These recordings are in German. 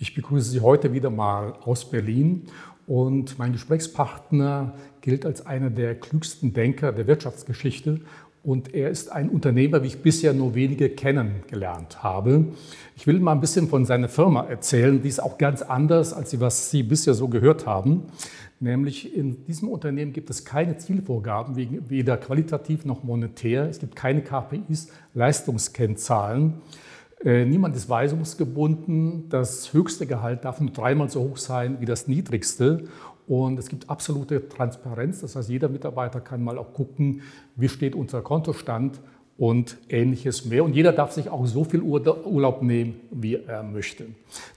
Ich begrüße Sie heute wieder mal aus Berlin und mein Gesprächspartner gilt als einer der klügsten Denker der Wirtschaftsgeschichte und er ist ein Unternehmer, wie ich bisher nur wenige kennengelernt habe. Ich will mal ein bisschen von seiner Firma erzählen, die ist auch ganz anders, als was Sie bisher so gehört haben. Nämlich in diesem Unternehmen gibt es keine Zielvorgaben, weder qualitativ noch monetär. Es gibt keine KPIs, Leistungskennzahlen. Äh, niemand ist weisungsgebunden. Das höchste Gehalt darf nur dreimal so hoch sein wie das niedrigste. Und es gibt absolute Transparenz. Das heißt, jeder Mitarbeiter kann mal auch gucken, wie steht unser Kontostand und ähnliches mehr. Und jeder darf sich auch so viel Urlaub nehmen, wie er möchte.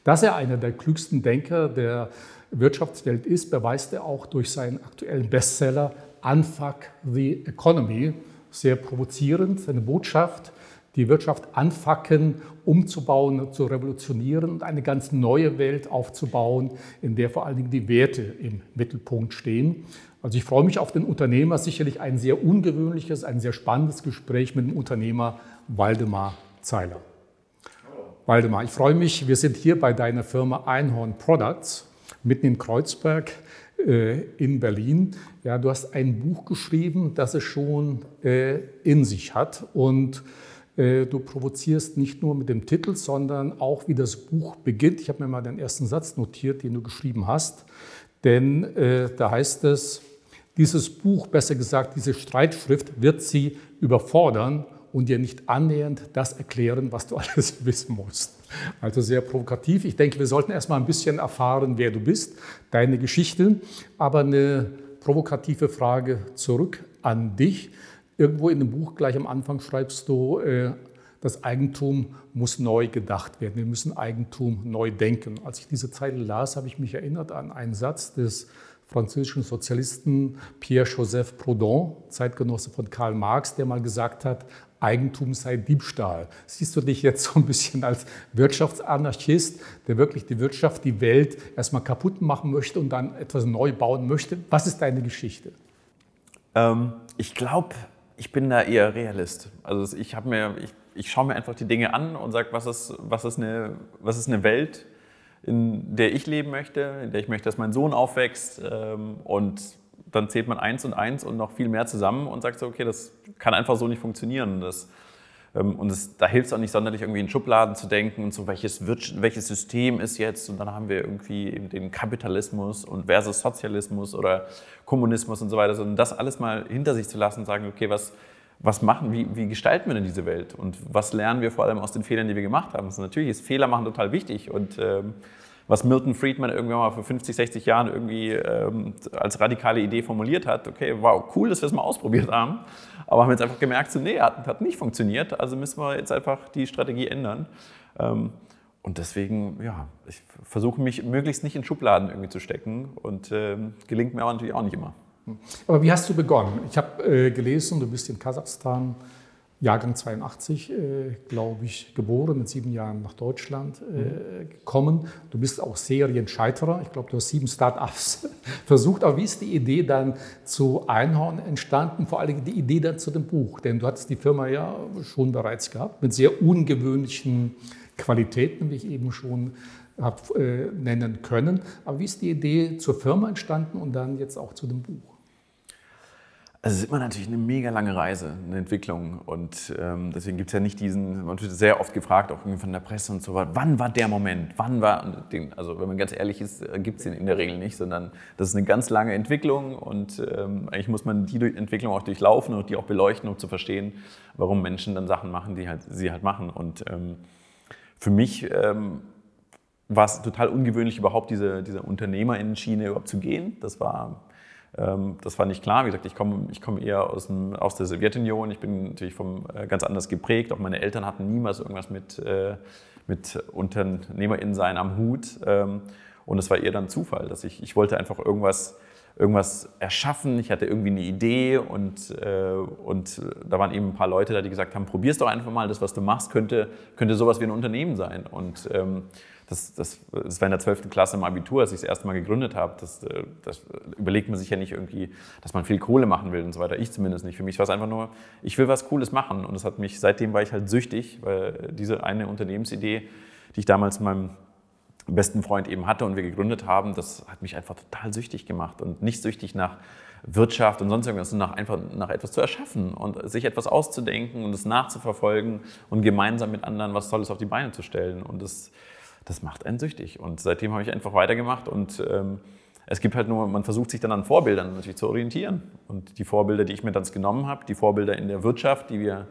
Dass er einer der klügsten Denker der Wirtschaftswelt ist, beweist er auch durch seinen aktuellen Bestseller Unfuck the Economy. Sehr provozierend, seine Botschaft die Wirtschaft anfacken, umzubauen, zu revolutionieren und eine ganz neue Welt aufzubauen, in der vor allen Dingen die Werte im Mittelpunkt stehen. Also ich freue mich auf den Unternehmer, sicherlich ein sehr ungewöhnliches, ein sehr spannendes Gespräch mit dem Unternehmer Waldemar Zeiler. Waldemar, ich freue mich, wir sind hier bei deiner Firma Einhorn Products mitten in Kreuzberg äh, in Berlin. Ja, du hast ein Buch geschrieben, das es schon äh, in sich hat und du provozierst nicht nur mit dem Titel, sondern auch, wie das Buch beginnt. Ich habe mir mal den ersten Satz notiert, den du geschrieben hast. Denn äh, da heißt es, dieses Buch, besser gesagt, diese Streitschrift wird sie überfordern und dir nicht annähernd das erklären, was du alles wissen musst. Also sehr provokativ. Ich denke, wir sollten erstmal ein bisschen erfahren, wer du bist, deine Geschichte. Aber eine provokative Frage zurück an dich. Irgendwo in dem Buch gleich am Anfang schreibst du, äh, das Eigentum muss neu gedacht werden. Wir müssen Eigentum neu denken. Als ich diese Zeile las, habe ich mich erinnert an einen Satz des französischen Sozialisten Pierre-Joseph Proudhon, Zeitgenosse von Karl Marx, der mal gesagt hat, Eigentum sei Diebstahl. Siehst du dich jetzt so ein bisschen als Wirtschaftsanarchist, der wirklich die Wirtschaft, die Welt erstmal kaputt machen möchte und dann etwas neu bauen möchte? Was ist deine Geschichte? Ähm, ich glaube, ich bin da eher Realist. Also ich habe mir, ich, ich schaue mir einfach die Dinge an und sage, was ist, was, ist eine, was ist eine Welt, in der ich leben möchte, in der ich möchte, dass mein Sohn aufwächst ähm, und dann zählt man eins und eins und noch viel mehr zusammen und sagt so, okay, das kann einfach so nicht funktionieren. Das, und es, da hilft es auch nicht sonderlich, irgendwie in Schubladen zu denken und so, welches, welches System ist jetzt und dann haben wir irgendwie eben den Kapitalismus und versus Sozialismus oder Kommunismus und so weiter, sondern das alles mal hinter sich zu lassen und sagen, okay, was, was machen, wie, wie gestalten wir denn diese Welt und was lernen wir vor allem aus den Fehlern, die wir gemacht haben. Also natürlich ist Fehler machen total wichtig und ähm, was Milton Friedman irgendwann mal vor 50, 60 Jahren irgendwie ähm, als radikale Idee formuliert hat. Okay, wow, cool, dass wir es mal ausprobiert haben, aber haben jetzt einfach gemerkt, so, nee, hat, hat nicht funktioniert, also müssen wir jetzt einfach die Strategie ändern. Ähm, und deswegen, ja, ich versuche mich möglichst nicht in Schubladen irgendwie zu stecken und ähm, gelingt mir aber natürlich auch nicht immer. Aber wie hast du begonnen? Ich habe äh, gelesen, du bist in Kasachstan Jahrgang 82, äh, glaube ich, geboren, mit sieben Jahren nach Deutschland äh, gekommen. Du bist auch Serienscheiterer. Ich glaube, du hast sieben Start-ups versucht. Aber wie ist die Idee dann zu Einhorn entstanden? Vor allem die Idee dann zu dem Buch. Denn du hattest die Firma ja schon bereits gehabt, mit sehr ungewöhnlichen Qualitäten, wie ich eben schon habe äh, nennen können. Aber wie ist die Idee zur Firma entstanden und dann jetzt auch zu dem Buch? Also es ist immer natürlich eine mega lange Reise, eine Entwicklung. Und ähm, deswegen gibt es ja nicht diesen, man wird sehr oft gefragt, auch von der Presse und so weiter, wann war der Moment? Wann war, den, also wenn man ganz ehrlich ist, äh, gibt es den in der Regel nicht, sondern das ist eine ganz lange Entwicklung und ähm, eigentlich muss man die Entwicklung auch durchlaufen und die auch beleuchten, um zu verstehen, warum Menschen dann Sachen machen, die halt, sie halt machen. Und ähm, für mich ähm, war es total ungewöhnlich, überhaupt diese, diese Unternehmerinnen-Schiene überhaupt zu gehen. Das war das war nicht klar. Wie gesagt, ich komme, ich komme eher aus, dem, aus der Sowjetunion. Ich bin natürlich vom, äh, ganz anders geprägt. Auch meine Eltern hatten niemals irgendwas mit, äh, mit UnternehmerInnen-Sein am Hut. Ähm, und es war eher dann Zufall, dass ich, ich wollte einfach irgendwas, irgendwas erschaffen. Ich hatte irgendwie eine Idee und, äh, und da waren eben ein paar Leute da, die gesagt haben, probier's doch einfach mal, das, was du machst, könnte, könnte sowas wie ein Unternehmen sein. Und ähm, das, das, das war in der 12. Klasse im Abitur, als ich das erste Mal gegründet habe. Das, äh, das überlegt man sich ja nicht irgendwie, dass man viel Kohle machen will und so weiter. Ich zumindest nicht. Für mich war es einfach nur, ich will was Cooles machen. Und das hat mich, seitdem war ich halt süchtig, weil diese eine Unternehmensidee, die ich damals meinem besten Freund eben hatte und wir gegründet haben, das hat mich einfach total süchtig gemacht und nicht süchtig nach Wirtschaft und sonst irgendwas, sondern einfach nach etwas zu erschaffen und sich etwas auszudenken und es nachzuverfolgen und gemeinsam mit anderen was Tolles auf die Beine zu stellen. Und das, das macht einen süchtig. Und seitdem habe ich einfach weitergemacht und ähm, es gibt halt nur, man versucht sich dann an Vorbildern natürlich zu orientieren. Und die Vorbilder, die ich mir dann genommen habe, die Vorbilder in der Wirtschaft, die wir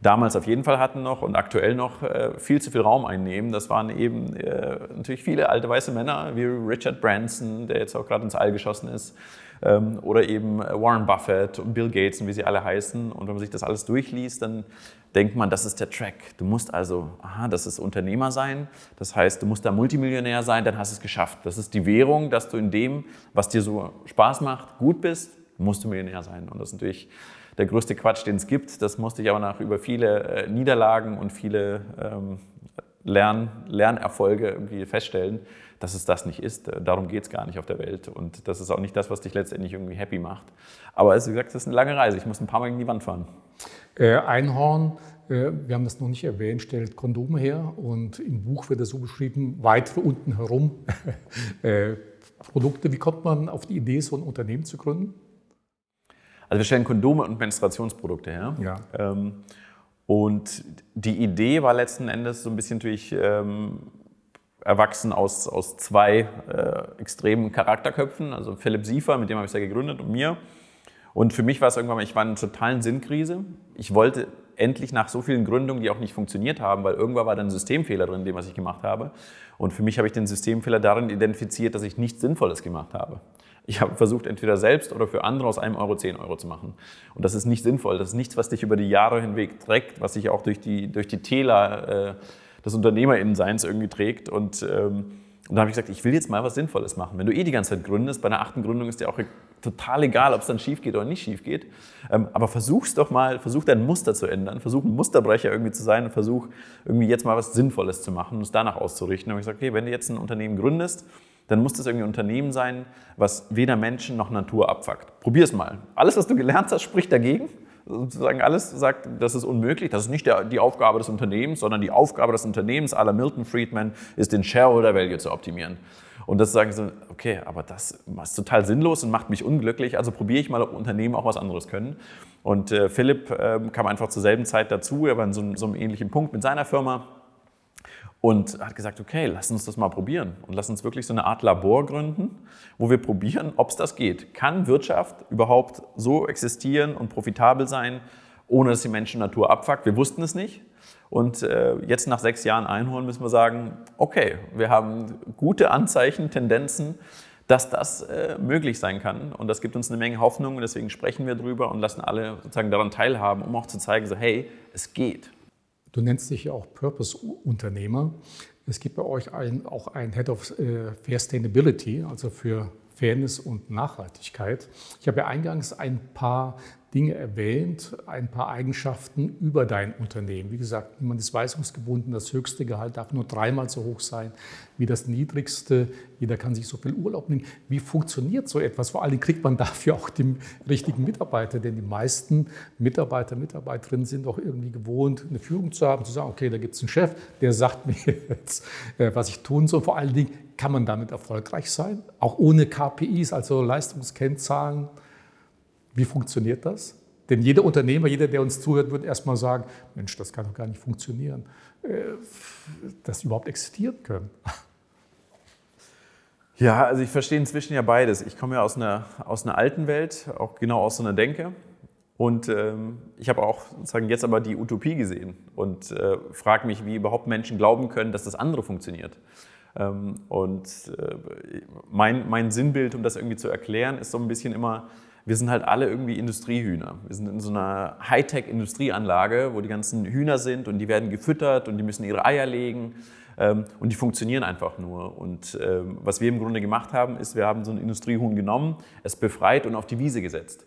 damals auf jeden Fall hatten noch und aktuell noch äh, viel zu viel Raum einnehmen. Das waren eben äh, natürlich viele alte weiße Männer wie Richard Branson, der jetzt auch gerade ins All geschossen ist, ähm, oder eben Warren Buffett und Bill Gates und wie sie alle heißen. Und wenn man sich das alles durchliest, dann denkt man, das ist der Track. Du musst also, aha, das ist Unternehmer sein. Das heißt, du musst da Multimillionär sein, dann hast du es geschafft. Das ist die Währung, dass du in dem, was dir so Spaß macht, gut bist, musst du Millionär sein. Und das ist natürlich der größte Quatsch, den es gibt. Das musste ich aber nach über viele äh, Niederlagen und viele ähm, Lern, Lernerfolge irgendwie feststellen, dass es das nicht ist. Darum geht es gar nicht auf der Welt. Und das ist auch nicht das, was dich letztendlich irgendwie happy macht. Aber wie gesagt, das ist eine lange Reise. Ich muss ein paar Mal gegen die Wand fahren. Äh, Einhorn, äh, wir haben das noch nicht erwähnt, stellt Kondome her. Und im Buch wird es so beschrieben, weitere unten herum äh, Produkte. Wie kommt man auf die Idee, so ein Unternehmen zu gründen? Also wir stellen Kondome und Menstruationsprodukte her. Ja. Ähm, und die Idee war letzten Endes so ein bisschen natürlich ähm, erwachsen aus, aus zwei äh, extremen Charakterköpfen. Also Philipp Siefer, mit dem habe ich es ja gegründet, und mir. Und für mich war es irgendwann mal, ich war in einer totalen Sinnkrise. Ich wollte endlich nach so vielen Gründungen, die auch nicht funktioniert haben, weil irgendwann war dann ein Systemfehler drin in dem, was ich gemacht habe. Und für mich habe ich den Systemfehler darin identifiziert, dass ich nichts Sinnvolles gemacht habe. Ich habe versucht, entweder selbst oder für andere aus einem Euro 10 Euro zu machen. Und das ist nicht sinnvoll. Das ist nichts, was dich über die Jahre hinweg trägt, was sich auch durch die, durch die Täler äh, des Unternehmerinnenseins irgendwie trägt. Und, ähm, und da habe ich gesagt, ich will jetzt mal was Sinnvolles machen. Wenn du eh die ganze Zeit gründest, bei der achten Gründung ist dir auch total egal, ob es dann schief geht oder nicht schief geht. Ähm, aber versuch's doch mal, versuch dein Muster zu ändern, versuch ein Musterbrecher irgendwie zu sein und versuch irgendwie jetzt mal was Sinnvolles zu machen und es danach auszurichten. Da habe ich gesagt, okay, wenn du jetzt ein Unternehmen gründest, dann muss das irgendwie ein Unternehmen sein, was weder Menschen noch Natur abfuckt. Probier es mal. Alles, was du gelernt hast, spricht dagegen. Sozusagen alles sagt, das ist unmöglich. Das ist nicht der, die Aufgabe des Unternehmens, sondern die Aufgabe des Unternehmens aller Milton Friedman ist, den Shareholder Value zu optimieren. Und das sagen sie, okay, aber das ist total sinnlos und macht mich unglücklich, also probiere ich mal, ob Unternehmen auch was anderes können. Und äh, Philipp äh, kam einfach zur selben Zeit dazu, er war in so, so einem ähnlichen Punkt mit seiner Firma und hat gesagt, okay, lass uns das mal probieren und lass uns wirklich so eine Art Labor gründen, wo wir probieren, ob es das geht. Kann Wirtschaft überhaupt so existieren und profitabel sein, ohne dass die Menschen Natur abfuckt? Wir wussten es nicht. Und äh, jetzt nach sechs Jahren Einhorn müssen wir sagen, okay, wir haben gute Anzeichen, Tendenzen, dass das äh, möglich sein kann. Und das gibt uns eine Menge Hoffnung und deswegen sprechen wir drüber und lassen alle sozusagen daran teilhaben, um auch zu zeigen, so hey, es geht. Du nennst dich ja auch Purpose-Unternehmer. Es gibt bei euch ein, auch ein Head of äh, Fair Sustainability, also für Fairness und Nachhaltigkeit. Ich habe ja eingangs ein paar Dinge erwähnt, ein paar Eigenschaften über dein Unternehmen. Wie gesagt, niemand ist weisungsgebunden, das höchste Gehalt darf nur dreimal so hoch sein wie das niedrigste. Jeder kann sich so viel Urlaub nehmen. Wie funktioniert so etwas? Vor allem kriegt man dafür auch den richtigen Mitarbeiter, denn die meisten Mitarbeiter, Mitarbeiterinnen sind auch irgendwie gewohnt, eine Führung zu haben, zu sagen, okay, da gibt es einen Chef, der sagt mir jetzt, äh, was ich tun soll. Vor allen Dingen, kann man damit erfolgreich sein? Auch ohne KPIs, also Leistungskennzahlen? Wie funktioniert das? Denn jeder Unternehmer, jeder, der uns zuhört, wird erstmal sagen, Mensch, das kann doch gar nicht funktionieren, äh, dass sie überhaupt existieren können. Ja, also ich verstehe inzwischen ja beides. Ich komme ja aus einer, aus einer alten Welt, auch genau aus so einer Denke. Und ähm, ich habe auch sozusagen jetzt aber die Utopie gesehen und äh, frage mich, wie überhaupt Menschen glauben können, dass das andere funktioniert. Ähm, und äh, mein, mein Sinnbild, um das irgendwie zu erklären, ist so ein bisschen immer, wir sind halt alle irgendwie Industriehühner. Wir sind in so einer Hightech-Industrieanlage, wo die ganzen Hühner sind und die werden gefüttert und die müssen ihre Eier legen ähm, und die funktionieren einfach nur. Und ähm, was wir im Grunde gemacht haben, ist, wir haben so ein Industriehuhn genommen, es befreit und auf die Wiese gesetzt.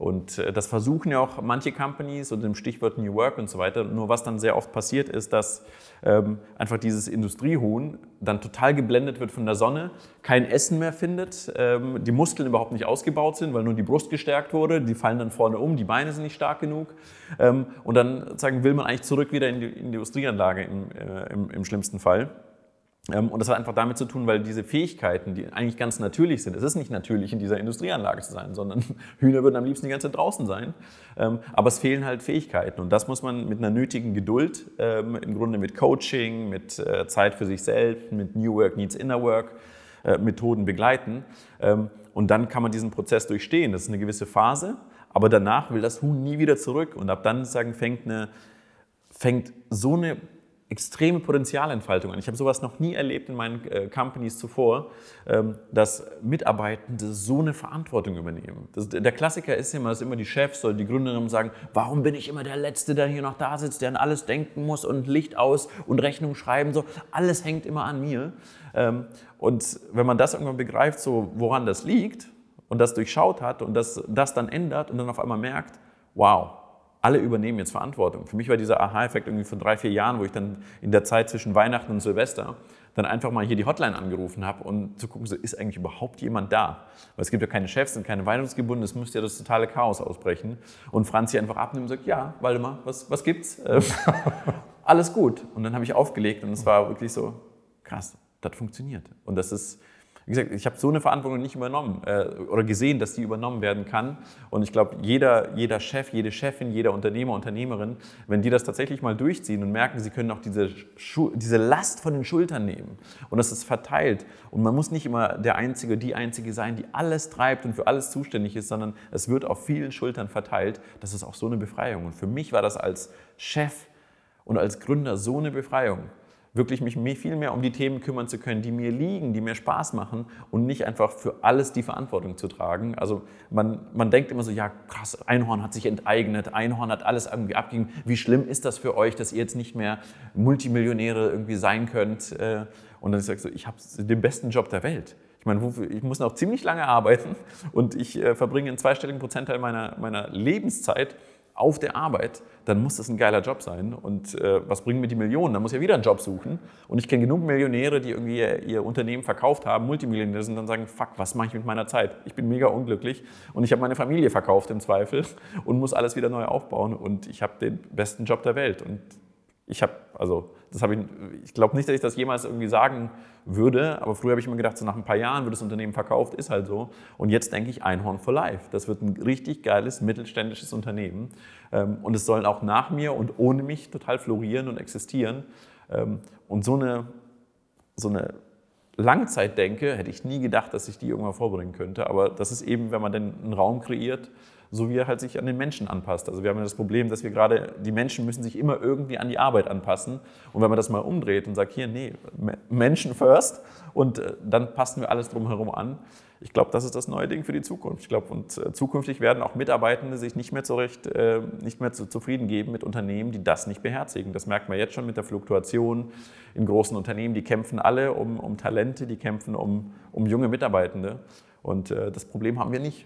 Und äh, das versuchen ja auch manche Companies unter dem Stichwort New Work und so weiter. Nur was dann sehr oft passiert ist, dass ähm, einfach dieses Industriehuhn dann total geblendet wird von der Sonne, kein Essen mehr findet, ähm, die Muskeln überhaupt nicht ausgebaut sind, weil nur die Brust gestärkt wurde, die fallen dann vorne um, die Beine sind nicht stark genug. Ähm, und dann sagen, will man eigentlich zurück wieder in die, in die Industrieanlage im, äh, im, im schlimmsten Fall. Ähm, und das hat einfach damit zu tun, weil diese Fähigkeiten, die eigentlich ganz natürlich sind, es ist nicht natürlich, in dieser Industrieanlage zu sein, sondern Hühner würden am liebsten die ganze Zeit draußen sein. Ähm, aber es fehlen halt Fähigkeiten. Und das muss man mit einer nötigen Geduld, ähm, im Grunde mit Coaching, mit äh, Zeit für sich selbst, mit New Work Needs Inner Work äh, Methoden begleiten. Und dann kann man diesen Prozess durchstehen. Das ist eine gewisse Phase. Aber danach will das Huhn nie wieder zurück. Und ab dann sagen, fängt, eine, fängt so eine extreme Potenzialentfaltung an. Ich habe sowas noch nie erlebt in meinen äh, Companies zuvor, ähm, dass Mitarbeitende so eine Verantwortung übernehmen. Das, der Klassiker ist immer, dass immer die Chefs oder die Gründerinnen sagen, warum bin ich immer der Letzte, der hier noch da sitzt, der an alles denken muss und Licht aus und Rechnung schreiben, so alles hängt immer an mir. Ähm, und wenn man das irgendwann begreift, so woran das liegt und das durchschaut hat und das, das dann ändert und dann auf einmal merkt, wow, alle übernehmen jetzt Verantwortung. Für mich war dieser Aha-Effekt irgendwie von drei, vier Jahren, wo ich dann in der Zeit zwischen Weihnachten und Silvester dann einfach mal hier die Hotline angerufen habe und zu gucken, so ist eigentlich überhaupt jemand da? Weil es gibt ja keine Chefs und keine Weihnachtgebunden, es müsste ja das totale Chaos ausbrechen. Und Franzi einfach abnimmt und sagt, ja, Waldemar, was, was gibt's? alles gut. Und dann habe ich aufgelegt und es war wirklich so, krass, das funktioniert. Und das ist, wie gesagt, ich habe so eine Verantwortung nicht übernommen äh, oder gesehen, dass die übernommen werden kann. Und ich glaube, jeder, jeder Chef, jede Chefin, jeder Unternehmer, Unternehmerin, wenn die das tatsächlich mal durchziehen und merken, sie können auch diese, diese Last von den Schultern nehmen und das ist verteilt. Und man muss nicht immer der Einzige, die Einzige sein, die alles treibt und für alles zuständig ist, sondern es wird auf vielen Schultern verteilt. Das ist auch so eine Befreiung. Und für mich war das als Chef und als Gründer so eine Befreiung wirklich mich viel mehr um die Themen kümmern zu können, die mir liegen, die mir Spaß machen und nicht einfach für alles die Verantwortung zu tragen. Also man, man denkt immer so, ja krass, Einhorn hat sich enteignet, Einhorn hat alles irgendwie abgegeben. Wie schlimm ist das für euch, dass ihr jetzt nicht mehr Multimillionäre irgendwie sein könnt? Äh, und dann sage ich so, ich habe den besten Job der Welt. Ich meine, ich muss noch ziemlich lange arbeiten und ich äh, verbringe einen zweistelligen Prozentteil meiner, meiner Lebenszeit auf der Arbeit, dann muss das ein geiler Job sein. Und äh, was bringen mir die Millionen? Dann muss ich ja wieder einen Job suchen. Und ich kenne genug Millionäre, die irgendwie ihr, ihr Unternehmen verkauft haben, Multimillionäre sind, dann sagen, fuck, was mache ich mit meiner Zeit? Ich bin mega unglücklich und ich habe meine Familie verkauft im Zweifel und muss alles wieder neu aufbauen und ich habe den besten Job der Welt. Und ich habe, also das habe ich, ich glaube nicht, dass ich das jemals irgendwie sagen würde, aber früher habe ich immer gedacht, so nach ein paar Jahren wird das Unternehmen verkauft, ist halt so. Und jetzt denke ich Einhorn for Life. Das wird ein richtig geiles mittelständisches Unternehmen. Ähm, und es sollen auch nach mir und ohne mich total florieren und existieren. Ähm, und so eine, so eine Langzeitdenke hätte ich nie gedacht, dass ich die irgendwann vorbringen könnte. Aber das ist eben, wenn man denn einen Raum kreiert, so wie er halt sich an den Menschen anpasst. Also wir haben ja das Problem, dass wir gerade, die Menschen müssen sich immer irgendwie an die Arbeit anpassen. Und wenn man das mal umdreht und sagt, hier, nee, Menschen first und äh, dann passen wir alles drumherum an. Ich glaube, das ist das neue Ding für die Zukunft. Ich glaube, und äh, zukünftig werden auch Mitarbeitende sich nicht mehr zurecht, äh, nicht mehr zu, zufrieden geben mit Unternehmen, die das nicht beherzigen. Das merkt man jetzt schon mit der Fluktuation in großen Unternehmen. Die kämpfen alle um, um Talente, die kämpfen um, um junge Mitarbeitende. Und das Problem haben wir nicht.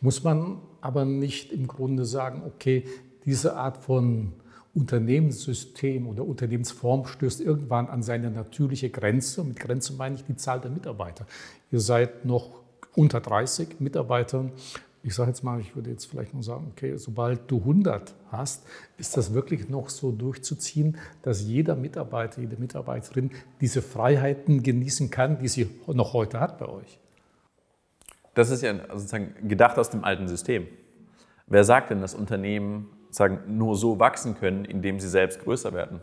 Muss man aber nicht im Grunde sagen, okay, diese Art von Unternehmenssystem oder Unternehmensform stößt irgendwann an seine natürliche Grenze. Mit Grenze meine ich die Zahl der Mitarbeiter. Ihr seid noch unter 30 Mitarbeiter. Ich sage jetzt mal, ich würde jetzt vielleicht noch sagen, okay, sobald du 100 hast, ist das wirklich noch so durchzuziehen, dass jeder Mitarbeiter, jede Mitarbeiterin diese Freiheiten genießen kann, die sie noch heute hat bei euch? Das ist ja sozusagen gedacht aus dem alten System. Wer sagt denn, dass Unternehmen sagen, nur so wachsen können, indem sie selbst größer werden?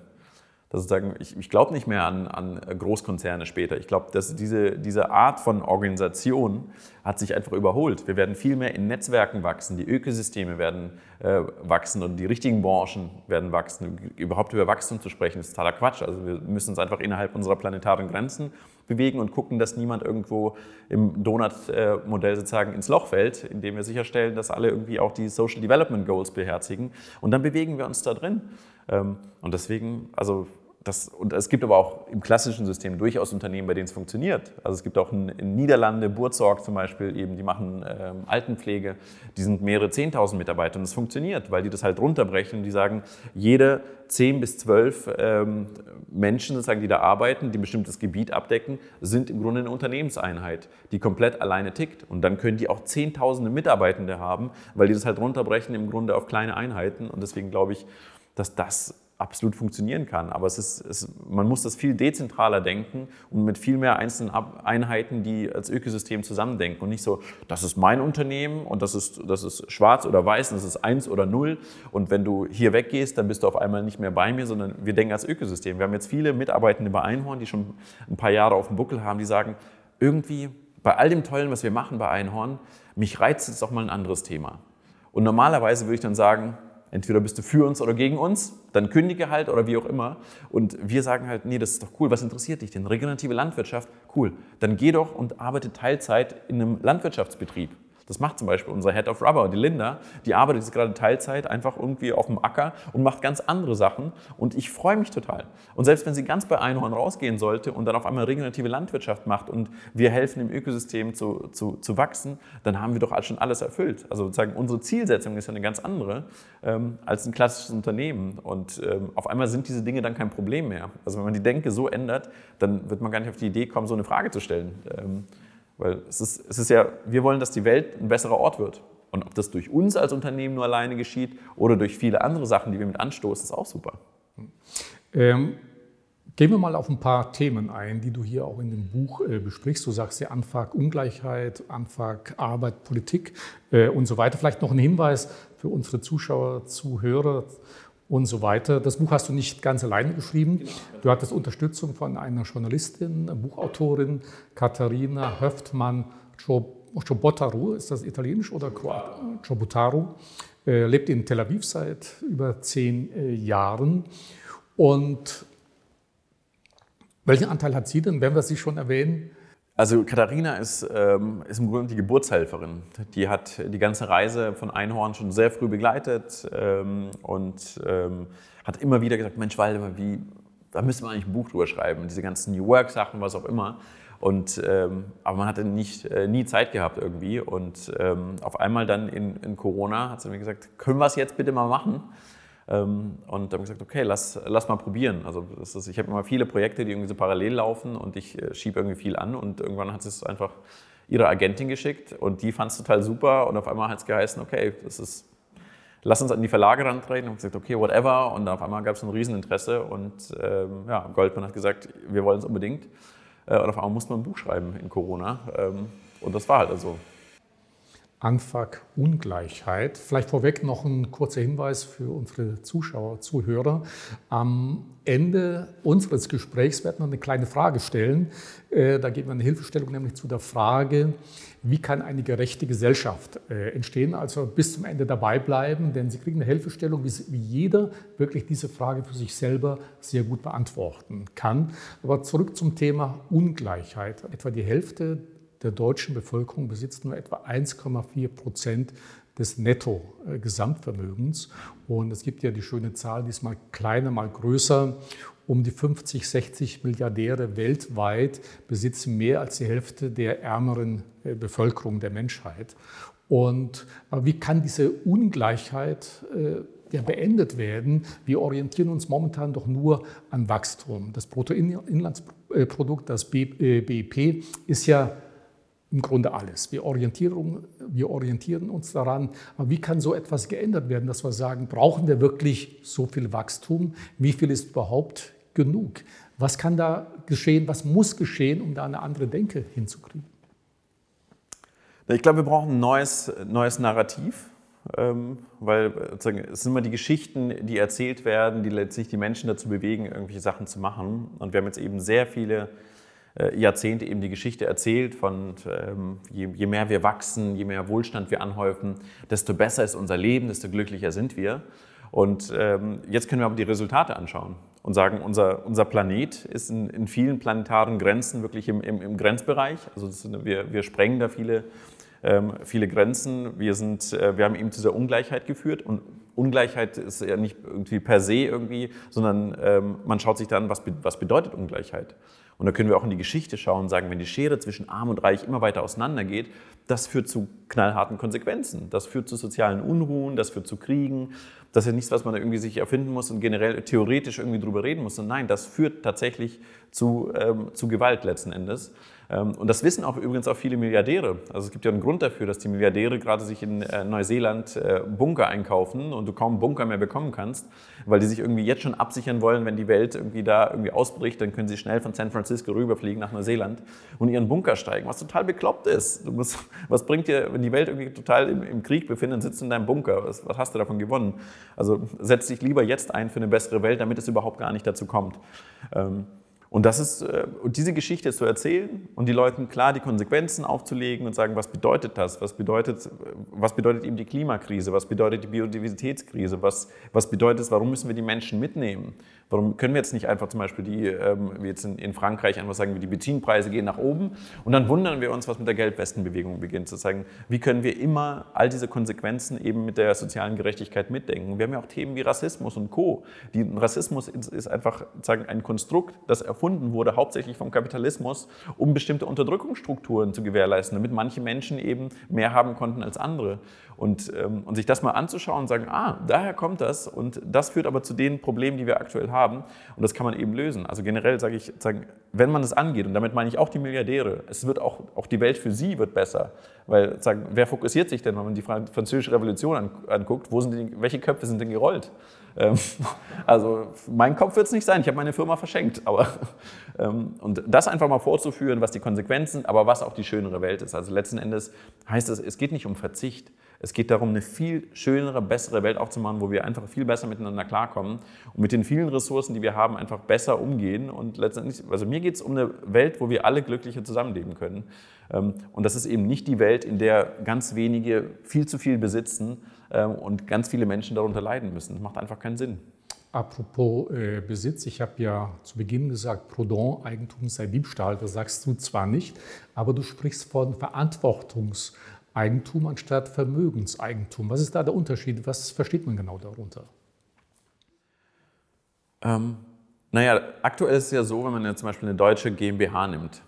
Das sagen, ich, ich glaube nicht mehr an, an, Großkonzerne später. Ich glaube, dass diese, diese Art von Organisation hat sich einfach überholt. Wir werden viel mehr in Netzwerken wachsen, die Ökosysteme werden äh, wachsen und die richtigen Branchen werden wachsen. Überhaupt über Wachstum zu sprechen, ist totaler Quatsch. Also wir müssen uns einfach innerhalb unserer planetaren Grenzen bewegen und gucken, dass niemand irgendwo im Donut-Modell sozusagen ins Loch fällt, indem wir sicherstellen, dass alle irgendwie auch die Social Development Goals beherzigen. Und dann bewegen wir uns da drin. Ähm, und deswegen, also das, und es gibt aber auch im klassischen System durchaus Unternehmen, bei denen es funktioniert. Also es gibt auch in, Niederlande, Burzorg zum Beispiel, eben, die machen ähm, Altenpflege, die sind mehrere 10.000 Mitarbeiter und es funktioniert, weil die das halt runterbrechen und die sagen, jede 10 bis 12 ähm, Menschen, sozusagen, die da arbeiten, die ein bestimmtes Gebiet abdecken, sind im Grunde eine Unternehmenseinheit, die komplett alleine tickt. Und dann können die auch Zehntausende Mitarbeitende haben, weil die das halt runterbrechen im Grunde auf kleine Einheiten. Und deswegen glaube ich, dass das absolut funktionieren kann. Aber es ist, es, man muss das viel dezentraler denken und mit viel mehr einzelnen Einheiten, die als Ökosystem zusammendenken und nicht so, das ist mein Unternehmen und das ist, das ist schwarz oder weiß und das ist eins oder null und wenn du hier weggehst, dann bist du auf einmal nicht mehr bei mir, sondern wir denken als Ökosystem. Wir haben jetzt viele Mitarbeitende bei Einhorn, die schon ein paar Jahre auf dem Buckel haben, die sagen, irgendwie bei all dem Tollen, was wir machen bei Einhorn, mich reizt jetzt auch mal ein anderes Thema. Und normalerweise würde ich dann sagen, Entweder bist du für uns oder gegen uns, dann kündige halt oder wie auch immer. Und wir sagen halt, nee, das ist doch cool, was interessiert dich denn? Regenerative Landwirtschaft, cool. Dann geh doch und arbeite Teilzeit in einem Landwirtschaftsbetrieb. Das macht zum Beispiel unser Head of Rubber, die Linda, die arbeitet jetzt gerade Teilzeit einfach irgendwie auf dem Acker und macht ganz andere Sachen und ich freue mich total. Und selbst wenn sie ganz bei Einhorn rausgehen sollte und dann auf einmal regenerative Landwirtschaft macht und wir helfen dem Ökosystem zu, zu, zu wachsen, dann haben wir doch schon alles erfüllt. Also sozusagen unsere Zielsetzung ist ja eine ganz andere ähm, als ein klassisches Unternehmen und ähm, auf einmal sind diese Dinge dann kein Problem mehr. Also wenn man die Denke so ändert, dann wird man gar nicht auf die Idee kommen, so eine Frage zu stellen. Ähm, weil es ist, es ist ja, wir wollen, dass die Welt ein besserer Ort wird. Und ob das durch uns als Unternehmen nur alleine geschieht oder durch viele andere Sachen, die wir mit anstoßen, ist auch super. Ähm, gehen wir mal auf ein paar Themen ein, die du hier auch in dem Buch äh, besprichst. Du sagst ja Anfang Ungleichheit, Anfang Arbeit, Politik äh, und so weiter. Vielleicht noch ein Hinweis für unsere Zuschauer, Zuhörer und so weiter. Das Buch hast du nicht ganz alleine geschrieben. Genau. Du hattest Unterstützung von einer Journalistin, Buchautorin, Katharina Höftmann Chobotaru, ist das italienisch oder kroat? Chobotaru, äh, lebt in Tel Aviv seit über zehn äh, Jahren. Und welchen Anteil hat sie denn, wenn wir sie schon erwähnen, also Katharina ist, ähm, ist im Grunde die Geburtshelferin. Die hat die ganze Reise von Einhorn schon sehr früh begleitet ähm, und ähm, hat immer wieder gesagt, Mensch Waldemar, wie, da müsste man eigentlich ein Buch drüber schreiben, diese ganzen New Work-Sachen, was auch immer. Und, ähm, aber man hatte nicht, äh, nie Zeit gehabt irgendwie. Und ähm, auf einmal dann in, in Corona hat sie mir gesagt, können wir es jetzt bitte mal machen? Ähm, und dann habe ich gesagt, okay, lass, lass mal probieren. Also ist, ich habe immer viele Projekte, die irgendwie so parallel laufen und ich äh, schiebe irgendwie viel an und irgendwann hat sie es einfach ihre Agentin geschickt und die fand es total super und auf einmal hat es geheißen, okay, das ist, lass uns an die Verlage rantreten. Und gesagt, okay, whatever. Und auf einmal gab es ein Rieseninteresse und ähm, ja, Goldman hat gesagt, wir wollen es unbedingt. Äh, und auf einmal musste man ein Buch schreiben in Corona. Ähm, und das war halt also Anfang-Ungleichheit. Vielleicht vorweg noch ein kurzer Hinweis für unsere Zuschauer, Zuhörer. Am Ende unseres Gesprächs werden wir eine kleine Frage stellen. Äh, da geben wir eine Hilfestellung nämlich zu der Frage, wie kann eine gerechte Gesellschaft äh, entstehen? Also bis zum Ende dabei bleiben, denn Sie kriegen eine Hilfestellung, wie jeder wirklich diese Frage für sich selber sehr gut beantworten kann. Aber zurück zum Thema Ungleichheit. Etwa die Hälfte der deutschen Bevölkerung besitzt nur etwa 1,4 Prozent des Netto-Gesamtvermögens. Und es gibt ja die schöne Zahl, die ist mal kleiner, mal größer. Um die 50, 60 Milliardäre weltweit besitzen mehr als die Hälfte der ärmeren äh, Bevölkerung der Menschheit. Und wie kann diese Ungleichheit äh, ja, beendet werden? Wir orientieren uns momentan doch nur an Wachstum. Das Bruttoinlandsprodukt, das BIP, äh, ist ja im Grunde alles. Wir orientieren, wir orientieren uns daran, aber wie kann so etwas geändert werden, dass wir sagen, brauchen wir wirklich so viel Wachstum? Wie viel ist überhaupt genug? Was kann da geschehen? Was muss geschehen, um da eine andere Denke hinzukriegen? Ich glaube, wir brauchen ein neues, neues Narrativ, ähm, weil es sind immer die Geschichten, die erzählt werden, die letztlich die Menschen dazu bewegen, irgendwelche Sachen zu machen. Und wir haben jetzt eben sehr viele äh, Jahrzehnte eben die Geschichte erzählt von ähm, je, mehr wir wachsen, je mehr Wohlstand wir anhäufen, desto besser ist unser Leben, desto glücklicher sind wir. Und ähm, jetzt können wir aber die Resultate anschauen und sagen, unser, unser Planet ist in, in vielen planetaren Grenzen wirklich im, im, im Grenzbereich. Also wir, wir sprengen da viele, ähm, viele Grenzen. Wir, sind, äh, wir haben eben zu dieser Ungleichheit geführt und Ungleichheit ist ja nicht irgendwie per se irgendwie, sondern man schaut sich dann, was, was bedeutet Ungleichheit. Und da können wir auch in die Geschichte schauen und sagen, wenn die Schere zwischen Arm und Reich immer weiter auseinandergeht, das führt zu knallharten Konsequenzen. Das führt zu sozialen Unruhen, das führt zu Kriegen. Das ist ja nichts, was man irgendwie sich erfinden muss und generell theoretisch irgendwie drüber reden muss. Und nein, das führt tatsächlich zu, ähm, zu Gewalt letzten Endes. Ähm, und das wissen auch übrigens auch viele Milliardäre. Also es gibt ja einen Grund dafür, dass die Milliardäre gerade sich in äh, Neuseeland äh, Bunker einkaufen und du kaum Bunker mehr bekommen kannst, weil die sich irgendwie jetzt schon absichern wollen, wenn die Welt irgendwie da irgendwie ausbricht, dann können sie schnell von San Francisco rüberfliegen nach Neuseeland und ihren Bunker steigen, was total bekloppt ist. Musst, was bringt dir, wenn die Welt irgendwie total im, im Krieg befindet, sitzt in deinem Bunker, was, was hast du davon gewonnen? Also setz dich lieber jetzt ein für eine bessere Welt, damit es überhaupt gar nicht dazu kommt. Ähm, und, das ist, äh, diese Geschichte zu erzählen und die Leuten klar die Konsequenzen aufzulegen und sagen, was bedeutet das? Was bedeutet, was bedeutet eben die Klimakrise? Was bedeutet die Biodiversitätskrise? Was, was bedeutet es, warum müssen wir die Menschen mitnehmen? Warum können wir jetzt nicht einfach zum Beispiel die, ähm, wie jetzt in, in, Frankreich einfach sagen, die Benzinpreise gehen nach oben und dann wundern wir uns, was mit der Geldwestenbewegung beginnt, zu sagen, wie können wir immer all diese Konsequenzen eben mit der sozialen Gerechtigkeit mitdenken. Wir haben ja auch Themen wie Rassismus und Co. Die, Rassismus ist, ist einfach sagen, ein Konstrukt, das erfunden wurde, hauptsächlich vom Kapitalismus, um bestimmte Unterdrückungsstrukturen zu gewährleisten, damit manche Menschen eben mehr haben konnten als andere. Und, ähm, und sich das mal anzuschauen und sagen, ah, daher kommt das und das führt aber zu den Problemen, die wir aktuell haben und das kann man eben lösen. Also generell sage ich, sagen, wenn man es angeht und damit meine ich auch die Milliardäre, es wird auch, auch die Welt für sie wird besser, weil sagen, wer fokussiert sich denn, wenn man die französische Revolution anguckt, wo sind die, welche Köpfe sind denn gerollt? Ähm, also mein Kopf wird es nicht sein, ich habe meine Firma verschenkt. Aber, ähm, und das einfach mal vorzuführen, was die Konsequenzen, aber was auch die schönere Welt ist. Also letzten Endes heißt es, es geht nicht um Verzicht. Es geht darum, eine viel schönere, bessere Welt aufzumachen, wo wir einfach viel besser miteinander klarkommen und mit den vielen Ressourcen, die wir haben, einfach besser umgehen. Und letztendlich, also mir geht es um eine Welt, wo wir alle glücklicher zusammenleben können. Ähm, und das ist eben nicht die Welt, in der ganz wenige viel zu viel besitzen ähm, und ganz viele Menschen darunter leiden müssen. Das macht einfach keinen Sinn. Apropos äh, Besitz, ich habe ja zu Beginn gesagt, Proudhon, Eigentum sei Diebstahl. Das sagst du zwar nicht, aber du sprichst von Verantwortungs- Eigentum anstatt Vermögenseigentum. Was ist da der Unterschied? Was versteht man genau darunter? Ähm, naja, aktuell ist es ja so, wenn man jetzt zum Beispiel eine deutsche GmbH nimmt,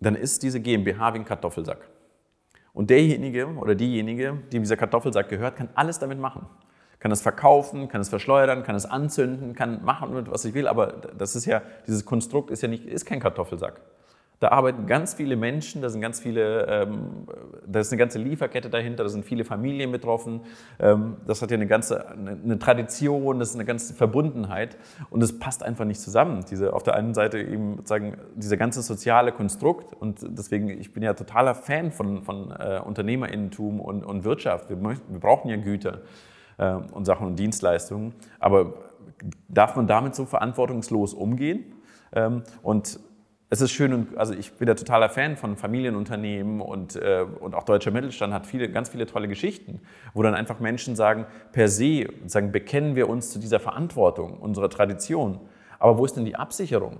dann ist diese GmbH wie ein Kartoffelsack. Und derjenige oder diejenige, die dieser Kartoffelsack gehört, kann alles damit machen. Kann es verkaufen, kann es verschleudern, kann es anzünden, kann machen, was ich will. Aber das ist ja, dieses Konstrukt ist ja nicht, ist kein Kartoffelsack. Da arbeiten ganz viele Menschen, da sind ganz viele, ähm, da ist eine ganze Lieferkette dahinter, da sind viele Familien betroffen. Ähm, das hat ja eine ganze eine, eine, Tradition, das ist eine ganze Verbundenheit und es passt einfach nicht zusammen. Diese auf der einen Seite eben sagen dieser ganze soziale Konstrukt und deswegen ich bin ja totaler Fan von, von äh, Unternehmerinnentum und, und Wirtschaft. Wir, wir brauchen ja Güter äh, und Sachen und Dienstleistungen, aber darf man damit so verantwortungslos umgehen? Ähm, und es ist schön und also ich bin ja totaler Fan von Familienunternehmen und, äh, und auch deutscher Mittelstand hat viele, ganz viele tolle Geschichten, wo dann einfach Menschen sagen, per se sagen, bekennen wir uns zu dieser Verantwortung, unserer Tradition. Aber wo ist denn die Absicherung?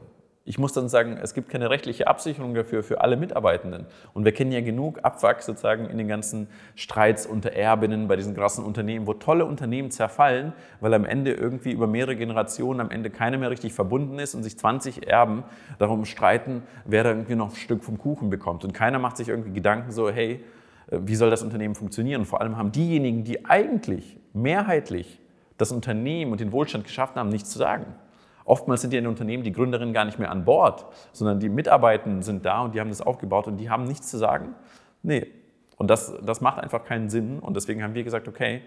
Ich muss dann sagen, es gibt keine rechtliche Absicherung dafür für alle Mitarbeitenden. Und wir kennen ja genug Abwachs sozusagen in den ganzen Streits unter Erbinnen bei diesen krassen Unternehmen, wo tolle Unternehmen zerfallen, weil am Ende irgendwie über mehrere Generationen am Ende keiner mehr richtig verbunden ist und sich 20 Erben darum streiten, wer da irgendwie noch ein Stück vom Kuchen bekommt. Und keiner macht sich irgendwie Gedanken so, hey, äh, wie soll das Unternehmen funktionieren? Und vor allem haben diejenigen, die eigentlich mehrheitlich das Unternehmen und den Wohlstand geschaffen haben, nichts zu sagen. Oftmals sind ja in Unternehmen die Gründerinnen gar nicht mehr an Bord, sondern die Mitarbeitenden sind da und die haben das aufgebaut und die haben nichts zu sagen. Nee. Und das, das macht einfach keinen Sinn. Und deswegen haben wir gesagt, okay,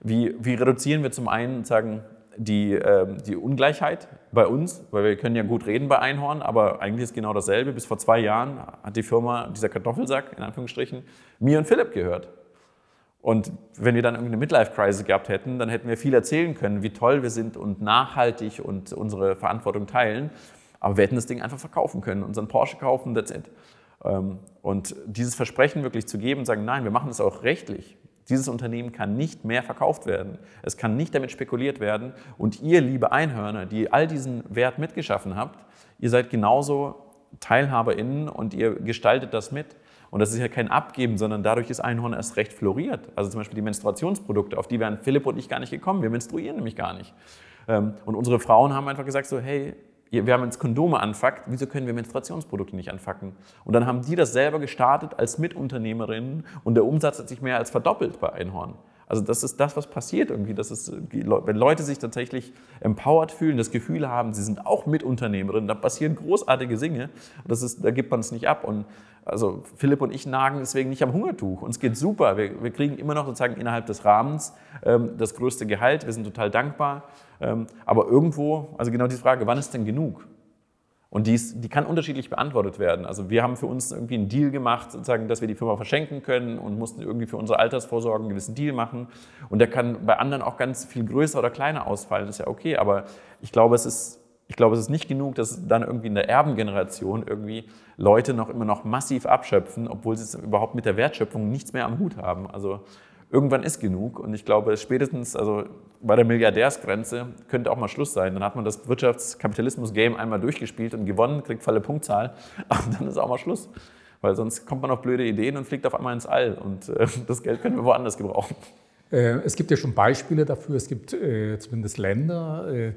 wie, wie reduzieren wir zum einen sagen, die, äh, die Ungleichheit bei uns, weil wir können ja gut reden bei Einhorn, aber eigentlich ist genau dasselbe. Bis vor zwei Jahren hat die Firma, dieser Kartoffelsack in Anführungsstrichen, mir und Philipp gehört. Und wenn wir dann irgendeine Midlife-Crisis gehabt hätten, dann hätten wir viel erzählen können, wie toll wir sind und nachhaltig und unsere Verantwortung teilen. Aber wir hätten das Ding einfach verkaufen können, unseren Porsche kaufen, that's it. Ähm, und dieses Versprechen wirklich zu geben sagen, nein, wir machen das auch rechtlich. Dieses Unternehmen kann nicht mehr verkauft werden. Es kann nicht damit spekuliert werden. Und ihr, liebe Einhörner, die all diesen Wert mitgeschaffen habt, ihr seid genauso TeilhaberInnen und ihr gestaltet das mit. Und das ist ja kein Abgeben, sondern dadurch ist Einhorn erst recht floriert. Also zum Beispiel die Menstruationsprodukte, auf die wären Philipp und ich gar nicht gekommen. Wir menstruieren nämlich gar nicht. Ähm, und unsere Frauen haben einfach gesagt so, hey, wir haben jetzt Kondome anfackt, wieso können wir Menstruationsprodukte nicht anfacken? Und dann haben die das selber gestartet als Mitunternehmerinnen und der Umsatz hat sich mehr als verdoppelt bei Einhorn. Also das ist das, was passiert irgendwie. Das ist, wenn Leute sich tatsächlich empowered fühlen, das Gefühl haben, sie sind auch Mitunternehmerinnen, da passieren großartige Dinge. Das ist, da gibt man es nicht ab. Und also Philipp und ich nagen deswegen nicht am Hungertuch. Uns geht super. Wir, wir kriegen immer noch sozusagen innerhalb des Rahmens ähm, das größte Gehalt. Wir sind total dankbar. Ähm, aber irgendwo, also genau die Frage, wann ist denn genug? Und die, ist, die kann unterschiedlich beantwortet werden. Also wir haben für uns irgendwie einen Deal gemacht, sozusagen, dass wir die Firma verschenken können und mussten irgendwie für unsere Altersvorsorge einen gewissen Deal machen. Und der kann bei anderen auch ganz viel größer oder kleiner ausfallen. Das ist ja okay. Aber ich glaube, es ist, ich glaube, es ist nicht genug, dass dann irgendwie in der Erbengeneration irgendwie Leute noch immer noch massiv abschöpfen, obwohl sie überhaupt mit der Wertschöpfung nichts mehr am Hut haben. Also irgendwann ist genug. Und ich glaube, spätestens also bei der Milliardärsgrenze könnte auch mal Schluss sein. Dann hat man das Wirtschaftskapitalismus-Game einmal durchgespielt und gewonnen, kriegt volle Punktzahl. Aber dann ist auch mal Schluss. Weil sonst kommt man auf blöde Ideen und fliegt auf einmal ins All. Und äh, das Geld können wir woanders gebrauchen. Äh, es gibt ja schon Beispiele dafür. Es gibt äh, zumindest Länder, äh,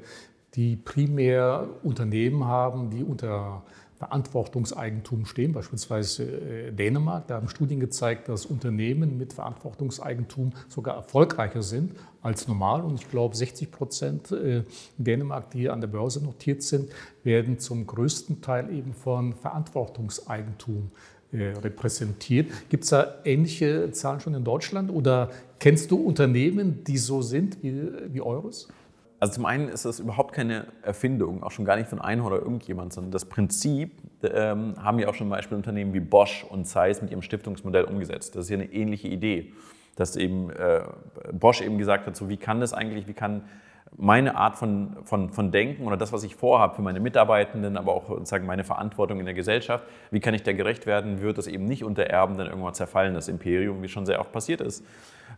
die primär Unternehmen haben, die unter Verantwortungseigentum stehen, beispielsweise äh, Dänemark. Da haben Studien gezeigt, dass Unternehmen mit Verantwortungseigentum sogar erfolgreicher sind als normal. Und ich glaube, 60 Prozent äh, in Dänemark, die an der Börse notiert sind, werden zum größten Teil eben von Verantwortungseigentum äh, repräsentiert. Gibt es da ähnliche Zahlen schon in Deutschland oder kennst du Unternehmen, die so sind wie, wie eures? Also zum einen ist das überhaupt keine Erfindung, auch schon gar nicht von Einhorn oder irgendjemand, sondern das Prinzip ähm, haben ja auch schon Beispiel Unternehmen wie Bosch und Zeiss mit ihrem Stiftungsmodell umgesetzt. Das ist ja eine ähnliche Idee, dass eben äh, Bosch eben gesagt hat, so wie kann das eigentlich, wie kann meine Art von, von, von Denken oder das, was ich vorhabe für meine Mitarbeitenden, aber auch sozusagen meine Verantwortung in der Gesellschaft, wie kann ich da gerecht werden, wird das eben nicht unter Erben dann irgendwann zerfallen, das Imperium, wie schon sehr oft passiert ist.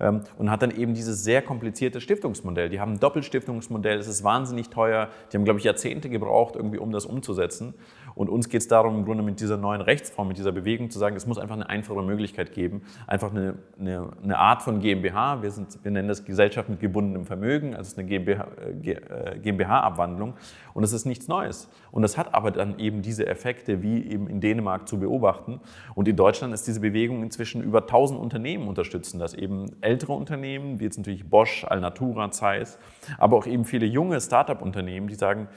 Ähm, und hat dann eben dieses sehr komplizierte Stiftungsmodell. Die haben ein Doppelstiftungsmodell, es ist wahnsinnig teuer, die haben, glaube ich, Jahrzehnte gebraucht, irgendwie, um das umzusetzen. Und uns geht es darum, im Grunde mit dieser neuen Rechtsform, mit dieser Bewegung zu sagen, es muss einfach eine einfache Möglichkeit geben, einfach eine, eine, eine Art von GmbH, wir, sind, wir nennen das Gesellschaft mit gebundenem Vermögen, also es ist eine GmbH-Abwandlung äh, und es ist nichts Neues. Und das hat aber dann eben diese Effekte, wie eben in Dänemark zu beobachten. Und in Deutschland ist diese Bewegung inzwischen über 1000 Unternehmen unterstützen das, eben ältere Unternehmen, wie jetzt natürlich Bosch, Alnatura, Zeiss, aber auch eben viele junge Start-up-Unternehmen, die sagen,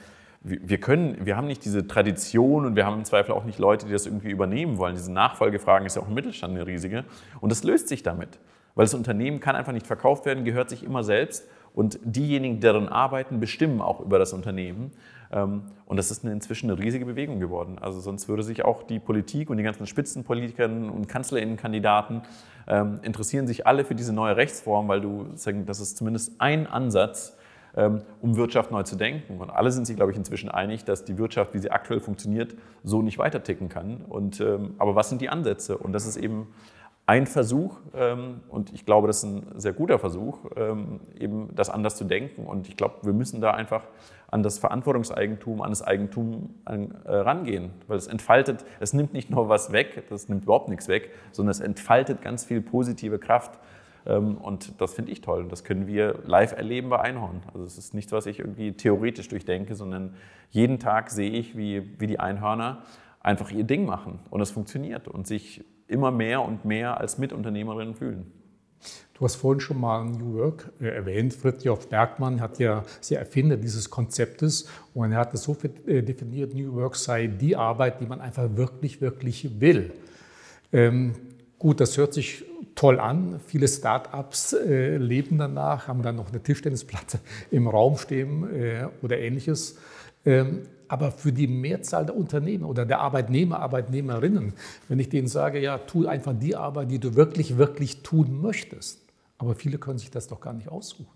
wir können, wir haben nicht diese Tradition und wir haben im Zweifel auch nicht Leute, die das irgendwie übernehmen wollen. Diese Nachfolgefragen ist ja auch im Mittelstand eine riesige. Und das löst sich damit. Weil das Unternehmen kann einfach nicht verkauft werden, gehört sich immer selbst. Und diejenigen, die darin arbeiten, bestimmen auch über das Unternehmen. Ähm, und das ist inzwischen eine riesige Bewegung geworden. Also sonst würde sich auch die Politik und die ganzen Spitzenpolitikerinnen und Kanzlerinnenkandidaten ähm, interessieren sich alle für diese neue Rechtsform, weil du, das ist zumindest ein Ansatz, um Wirtschaft neu zu denken. Und alle sind sich, glaube ich, inzwischen einig, dass die Wirtschaft, wie sie aktuell funktioniert, so nicht weiter ticken kann. Und, ähm, aber was sind die Ansätze? Und das ist eben ein Versuch, ähm, und ich glaube, das ist ein sehr guter Versuch, eben das anders zu denken. Und ich glaube, wir müssen da einfach an das Verantwortungseigentum, an das Eigentum äh, rangehen, weil es entfaltet, es nimmt nicht nur was weg, das nimmt überhaupt nichts weg, sondern es entfaltet ganz viel positive Kraft. Ähm, und das finde ich toll. Und das können wir live erleben bei Einhorn. Also es ist nichts, was ich irgendwie theoretisch durchdenke, sondern jeden Tag sehe ich, wie, wie die Einhörner einfach ihr Ding machen. Und es funktioniert und sich immer mehr und mehr als Mitunternehmerinnen fühlen. Du hast vorhin schon mal New Work äh, erwähnt. Fritjof Bergmann hat ja, ist der Erfinder dieses Konzeptes und er hat es so äh, definiert, New Work sei die Arbeit, die man einfach wirklich, wirklich will. Ähm, gut, das hört sich toll an. Viele Start-ups äh, leben danach, haben dann noch eine Tischtennisplatte im Raum stehen äh, oder ähnliches. Ähm, aber für die Mehrzahl der Unternehmen oder der Arbeitnehmer, Arbeitnehmerinnen, wenn ich denen sage, ja, tu einfach die Arbeit, die du wirklich, wirklich tun möchtest. Aber viele können sich das doch gar nicht aussuchen.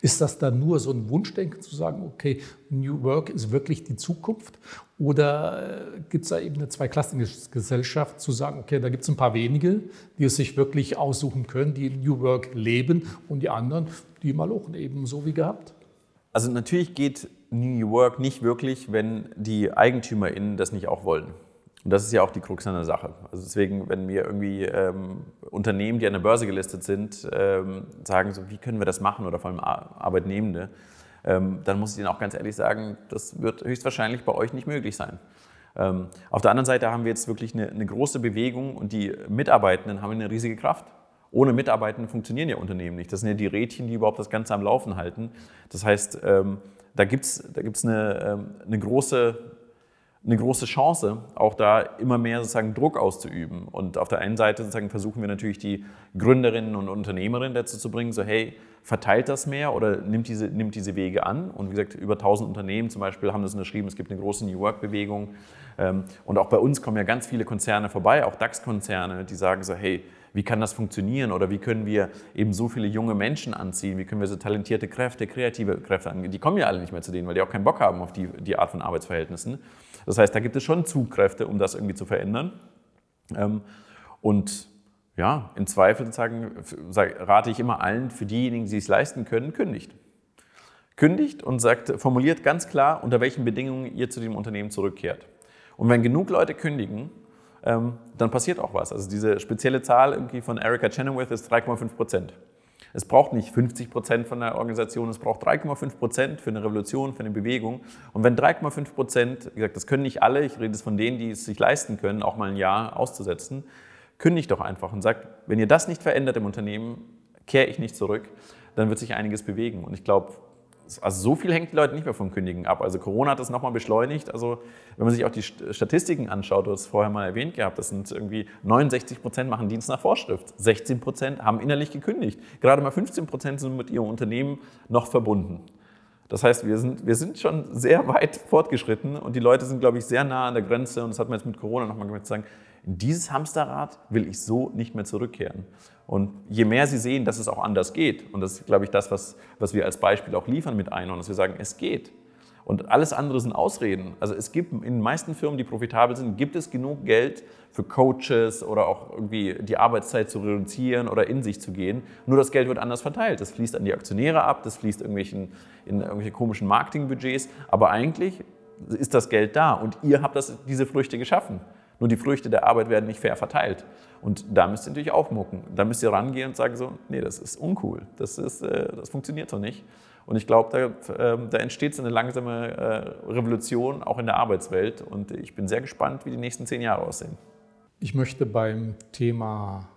Ist das dann nur so ein Wunschdenken zu sagen, okay, New Work ist wirklich die Zukunft? Oder äh, gibt es da eben eine Zweiklassengesellschaft zu sagen, okay, da gibt es ein paar wenige, die es sich wirklich aussuchen können, die New Work leben und die anderen, die malochen eben so wie gehabt? Also natürlich geht New Work nicht wirklich, wenn die EigentümerInnen das nicht auch wollen. Und das ist ja auch die Krux an der Sache. Also deswegen, wenn wir irgendwie ähm, Unternehmen, die an der Börse gelistet sind, ähm, sagen, so, wie können wir das machen oder vor allem Arbeitnehmende, dann muss ich Ihnen auch ganz ehrlich sagen, das wird höchstwahrscheinlich bei euch nicht möglich sein. Ähm, auf der anderen Seite haben wir jetzt wirklich eine, eine große Bewegung und die Mitarbeitenden haben eine riesige Kraft. ohne Mitarbeitenden funktionieren ja Unternehmen nicht. Das sind ja die Rädchen, die überhaupt das Ganze am Laufen halten. Das heißt, ähm, da gibt es da gibt's eine, ähm, eine, große, eine große Chance, auch da immer mehr sozusagen Druck auszuüben. Und auf der einen Seite sozusagen versuchen wir natürlich die Gründerinnen und Unternehmerinnen dazu zu bringen, so hey, verteilt das mehr oder nimmt diese, nimmt diese Wege an. Und wie gesagt, über 1000 Unternehmen zum Beispiel haben das unterschrieben. Es gibt eine große New Work-Bewegung. Ähm, und auch bei uns kommen ja ganz viele Konzerne vorbei, auch DAX-Konzerne, die sagen so, hey, wie kann das funktionieren oder wie können wir eben so viele junge Menschen anziehen, wie können wir so talentierte Kräfte, kreative Kräfte angehen. Die kommen ja alle nicht mehr zu denen, weil die auch keinen Bock haben auf die, die Art von Arbeitsverhältnissen. Das heißt, da gibt es schon Zugkräfte, um das irgendwie zu verändern. Ähm, und ja, im Zweifel sagen, rate ich immer allen, für diejenigen, die es leisten können, kündigt. Kündigt und sagt, formuliert ganz klar, unter welchen Bedingungen ihr zu dem Unternehmen zurückkehrt. Und wenn genug Leute kündigen, ähm, dann passiert auch was. Also diese spezielle Zahl irgendwie von Erica Chenoweth ist 3,5 Prozent. Es braucht nicht 50 Prozent von der Organisation, es braucht 3,5 Prozent für eine Revolution, für eine Bewegung. Und wenn 3,5 Prozent, wie gesagt, das können nicht alle, ich rede jetzt von denen, die es sich leisten können, auch mal ein Jahr auszusetzen, kündigt doch einfach und sagt, wenn ihr das nicht verändert im Unternehmen, kehre ich nicht zurück, dann wird sich einiges bewegen. Und ich glaube, also so viel hängt die Leute nicht mehr vom Kündigen ab. Also Corona hat das nochmal beschleunigt. Also wenn man sich auch die Statistiken anschaut, du hast es vorher mal erwähnt gehabt, das sind irgendwie 69 Prozent machen Dienst nach Vorschrift, 16 Prozent haben innerlich gekündigt. Gerade mal 15 Prozent sind mit ihrem Unternehmen noch verbunden. Das heißt, wir sind, wir sind schon sehr weit fortgeschritten und die Leute sind, glaube ich, sehr nah an der Grenze. Und das hat man jetzt mit Corona nochmal gemerkt, zu sagen, in dieses Hamsterrad will ich so nicht mehr zurückkehren. Und je mehr sie sehen, dass es auch anders geht, und das ist, glaube ich, das, was, was wir als Beispiel auch liefern mit Einhorn, dass wir sagen, es geht. Und alles andere sind Ausreden. Also es gibt in den meisten Firmen, die profitabel sind, gibt es genug Geld für Coaches oder auch irgendwie die Arbeitszeit zu reduzieren oder in sich zu gehen. Nur das Geld wird anders verteilt. Das fließt an die Aktionäre ab, das fließt irgendwelchen, in irgendwelche komischen Marketingbudgets. Aber eigentlich ist das Geld da und ihr habt das, diese Früchte geschaffen. Nur die Früchte der Arbeit werden nicht fair verteilt. Und da müsst ihr natürlich aufmucken. Da müsst ihr rangehen und sagen so, nee, das ist uncool. Das, ist, äh, das funktioniert so nicht. Und ich glaube, da, äh, da, entsteht so eine langsame äh, Revolution auch in der Arbeitswelt. Und ich bin sehr gespannt, wie die nächsten zehn Jahre aussehen. Ich möchte beim Thema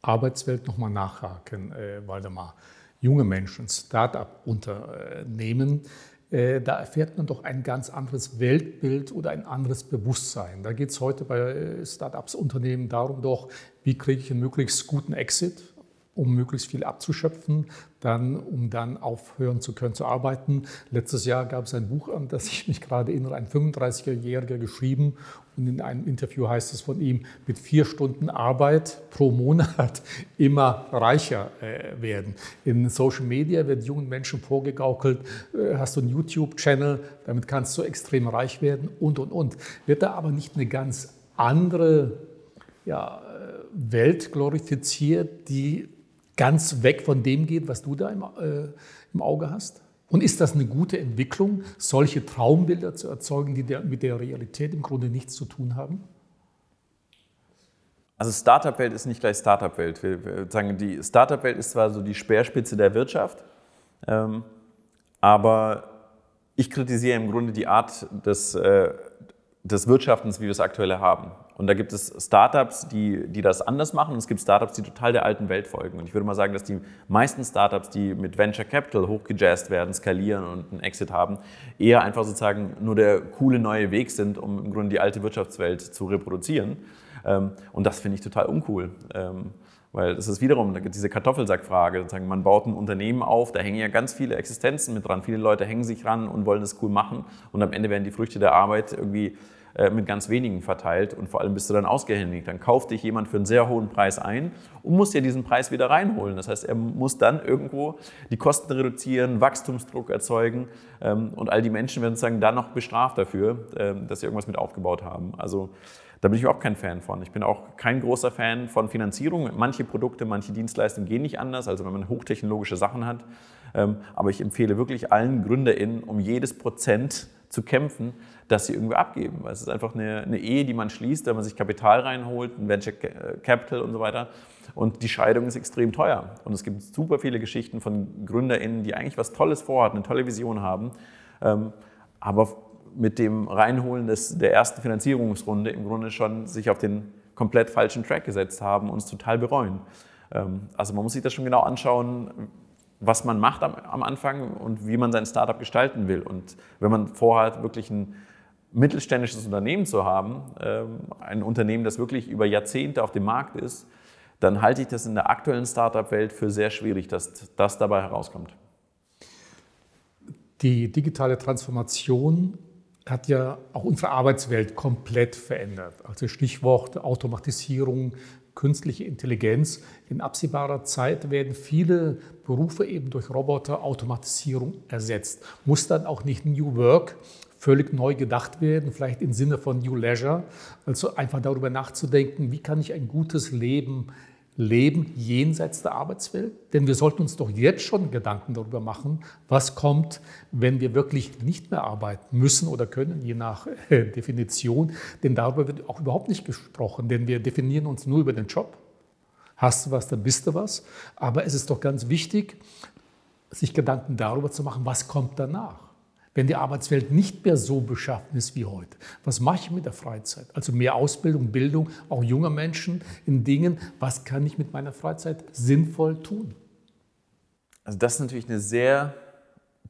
Arbeitswelt nochmal nachhaken, äh, Waldemar. Junge Menschen, Start-up-Unternehmen, da erfährt man doch ein ganz anderes Weltbild oder ein anderes Bewusstsein. Da geht es heute bei äh, Startups, Unternehmen darum doch, wie kriege ich einen möglichst guten Exit, um möglichst viel abzuschöpfen, dann, um dann aufhören zu können zu arbeiten. Letztes Jahr gab es ein Buch, an das ich mich gerade erinnere, ein 35-Jähriger geschrieben und in einem Interview heißt es von ihm, mit vier Stunden Arbeit pro Monat immer reicher äh, werden. In Social Media wird jungen Menschen vorgegaukelt, äh, hast du einen YouTube-Channel, damit kannst du extrem reich werden und, und, und. Wird da aber nicht eine ganz andere ja, äh, Welt glorifiziert, die ganz weg von dem geht, was du da im, äh, im Auge hast? Und ist das eine gute Entwicklung, solche Traumbilder zu erzeugen, die der, mit der Realität im Grunde nichts zu tun haben? Also Startup-Welt ist nicht gleich Startup-Welt. Sagen, die Startup-Welt ist zwar so die Speerspitze der Wirtschaft, ähm, aber ich kritisiere im Grunde die Art des, äh, des Wirtschaftens, wie wir es aktuell haben. Und da gibt es Startups, die, die das anders machen und es gibt Startups, die total der alten Welt folgen. Und ich würde mal sagen, dass die meisten Startups, die mit Venture Capital hochgejazzt werden, skalieren und einen Exit haben, eher einfach sozusagen nur der coole neue Weg sind, um im Grunde die alte Wirtschaftswelt zu reproduzieren. Ähm, und das finde ich total uncool. Weil das ist wiederum diese Kartoffelsackfrage. Sozusagen, man baut ein Unternehmen auf, da hängen ja ganz viele Existenzen mit dran. Viele Leute hängen sich ran und wollen es cool machen. Und am Ende werden die Früchte der Arbeit irgendwie äh, mit ganz wenigen verteilt und vor allem bist du dann ausgehändigt. Dann kauft dich jemand für einen sehr hohen Preis ein und muss dir diesen Preis wieder reinholen. Das heißt, er muss dann irgendwo die Kosten reduzieren, Wachstumsdruck erzeugen ähm, und all die Menschen werden sozusagen dann noch bestraft dafür, ähm, dass sie irgendwas mit aufgebaut haben. Also da bin ich überhaupt kein Fan von. Ich bin auch kein großer Fan von Finanzierung. Manche Produkte, manche Dienstleistungen gehen nicht anders, also wenn man hochtechnologische Sachen hat. Ähm, aber ich empfehle wirklich allen GründerInnen, um jedes Prozent zu kämpfen, dass sie irgendwie abgeben. Weil es ist einfach eine, eine Ehe, die man schließt, wenn man sich Kapital reinholt, ein Venture Capital und so weiter. Und die Scheidung ist extrem teuer. Und es gibt super viele Geschichten von GründerInnen, die eigentlich was Tolles vorhatten, eine tolle Vision haben, ähm, aber mit dem Reinholen des, der ersten Finanzierungsrunde im Grunde schon sich auf den komplett falschen Track gesetzt haben und es total bereuen. Ähm, also man muss sich das schon genau anschauen, was man macht am, am Anfang und wie man sein Startup gestalten will. Und wenn man vorhat, wirklich ein mittelständisches Unternehmen zu haben, ähm, ein Unternehmen, das wirklich über Jahrzehnte auf dem Markt ist, dann halte ich das in der aktuellen Startup-Welt für sehr schwierig, dass das dabei herauskommt. Die digitale Transformation hat ja auch unsere Arbeitswelt komplett verändert. Also Stichwort Automatisierung, künstliche Intelligenz. In absehbarer Zeit werden viele Berufe eben durch Roboter, Automatisierung ersetzt. Muss dann auch nicht New Work völlig neu gedacht werden, vielleicht im Sinne von New Leisure. Also einfach darüber nachzudenken, wie kann ich ein gutes Leben leben jenseits der Arbeitswelt? Denn wir sollten uns doch jetzt schon Gedanken darüber machen, was kommt, wenn wir wirklich nicht mehr arbeiten müssen oder können, je nach äh, Definition. Denn darüber wird auch überhaupt nicht gesprochen, denn wir definieren uns nur über den Job. Hast du was, dann bist du was. Aber es ist doch ganz wichtig, sich Gedanken darüber zu machen, was kommt danach wenn die Arbeitswelt nicht mehr so beschaffen ist wie heute? Was mache ich mit der Freizeit? Also mehr Ausbildung, Bildung, auch junger Menschen in Dingen, was kann ich mit meiner Freizeit sinnvoll tun? Also das ist natürlich eine sehr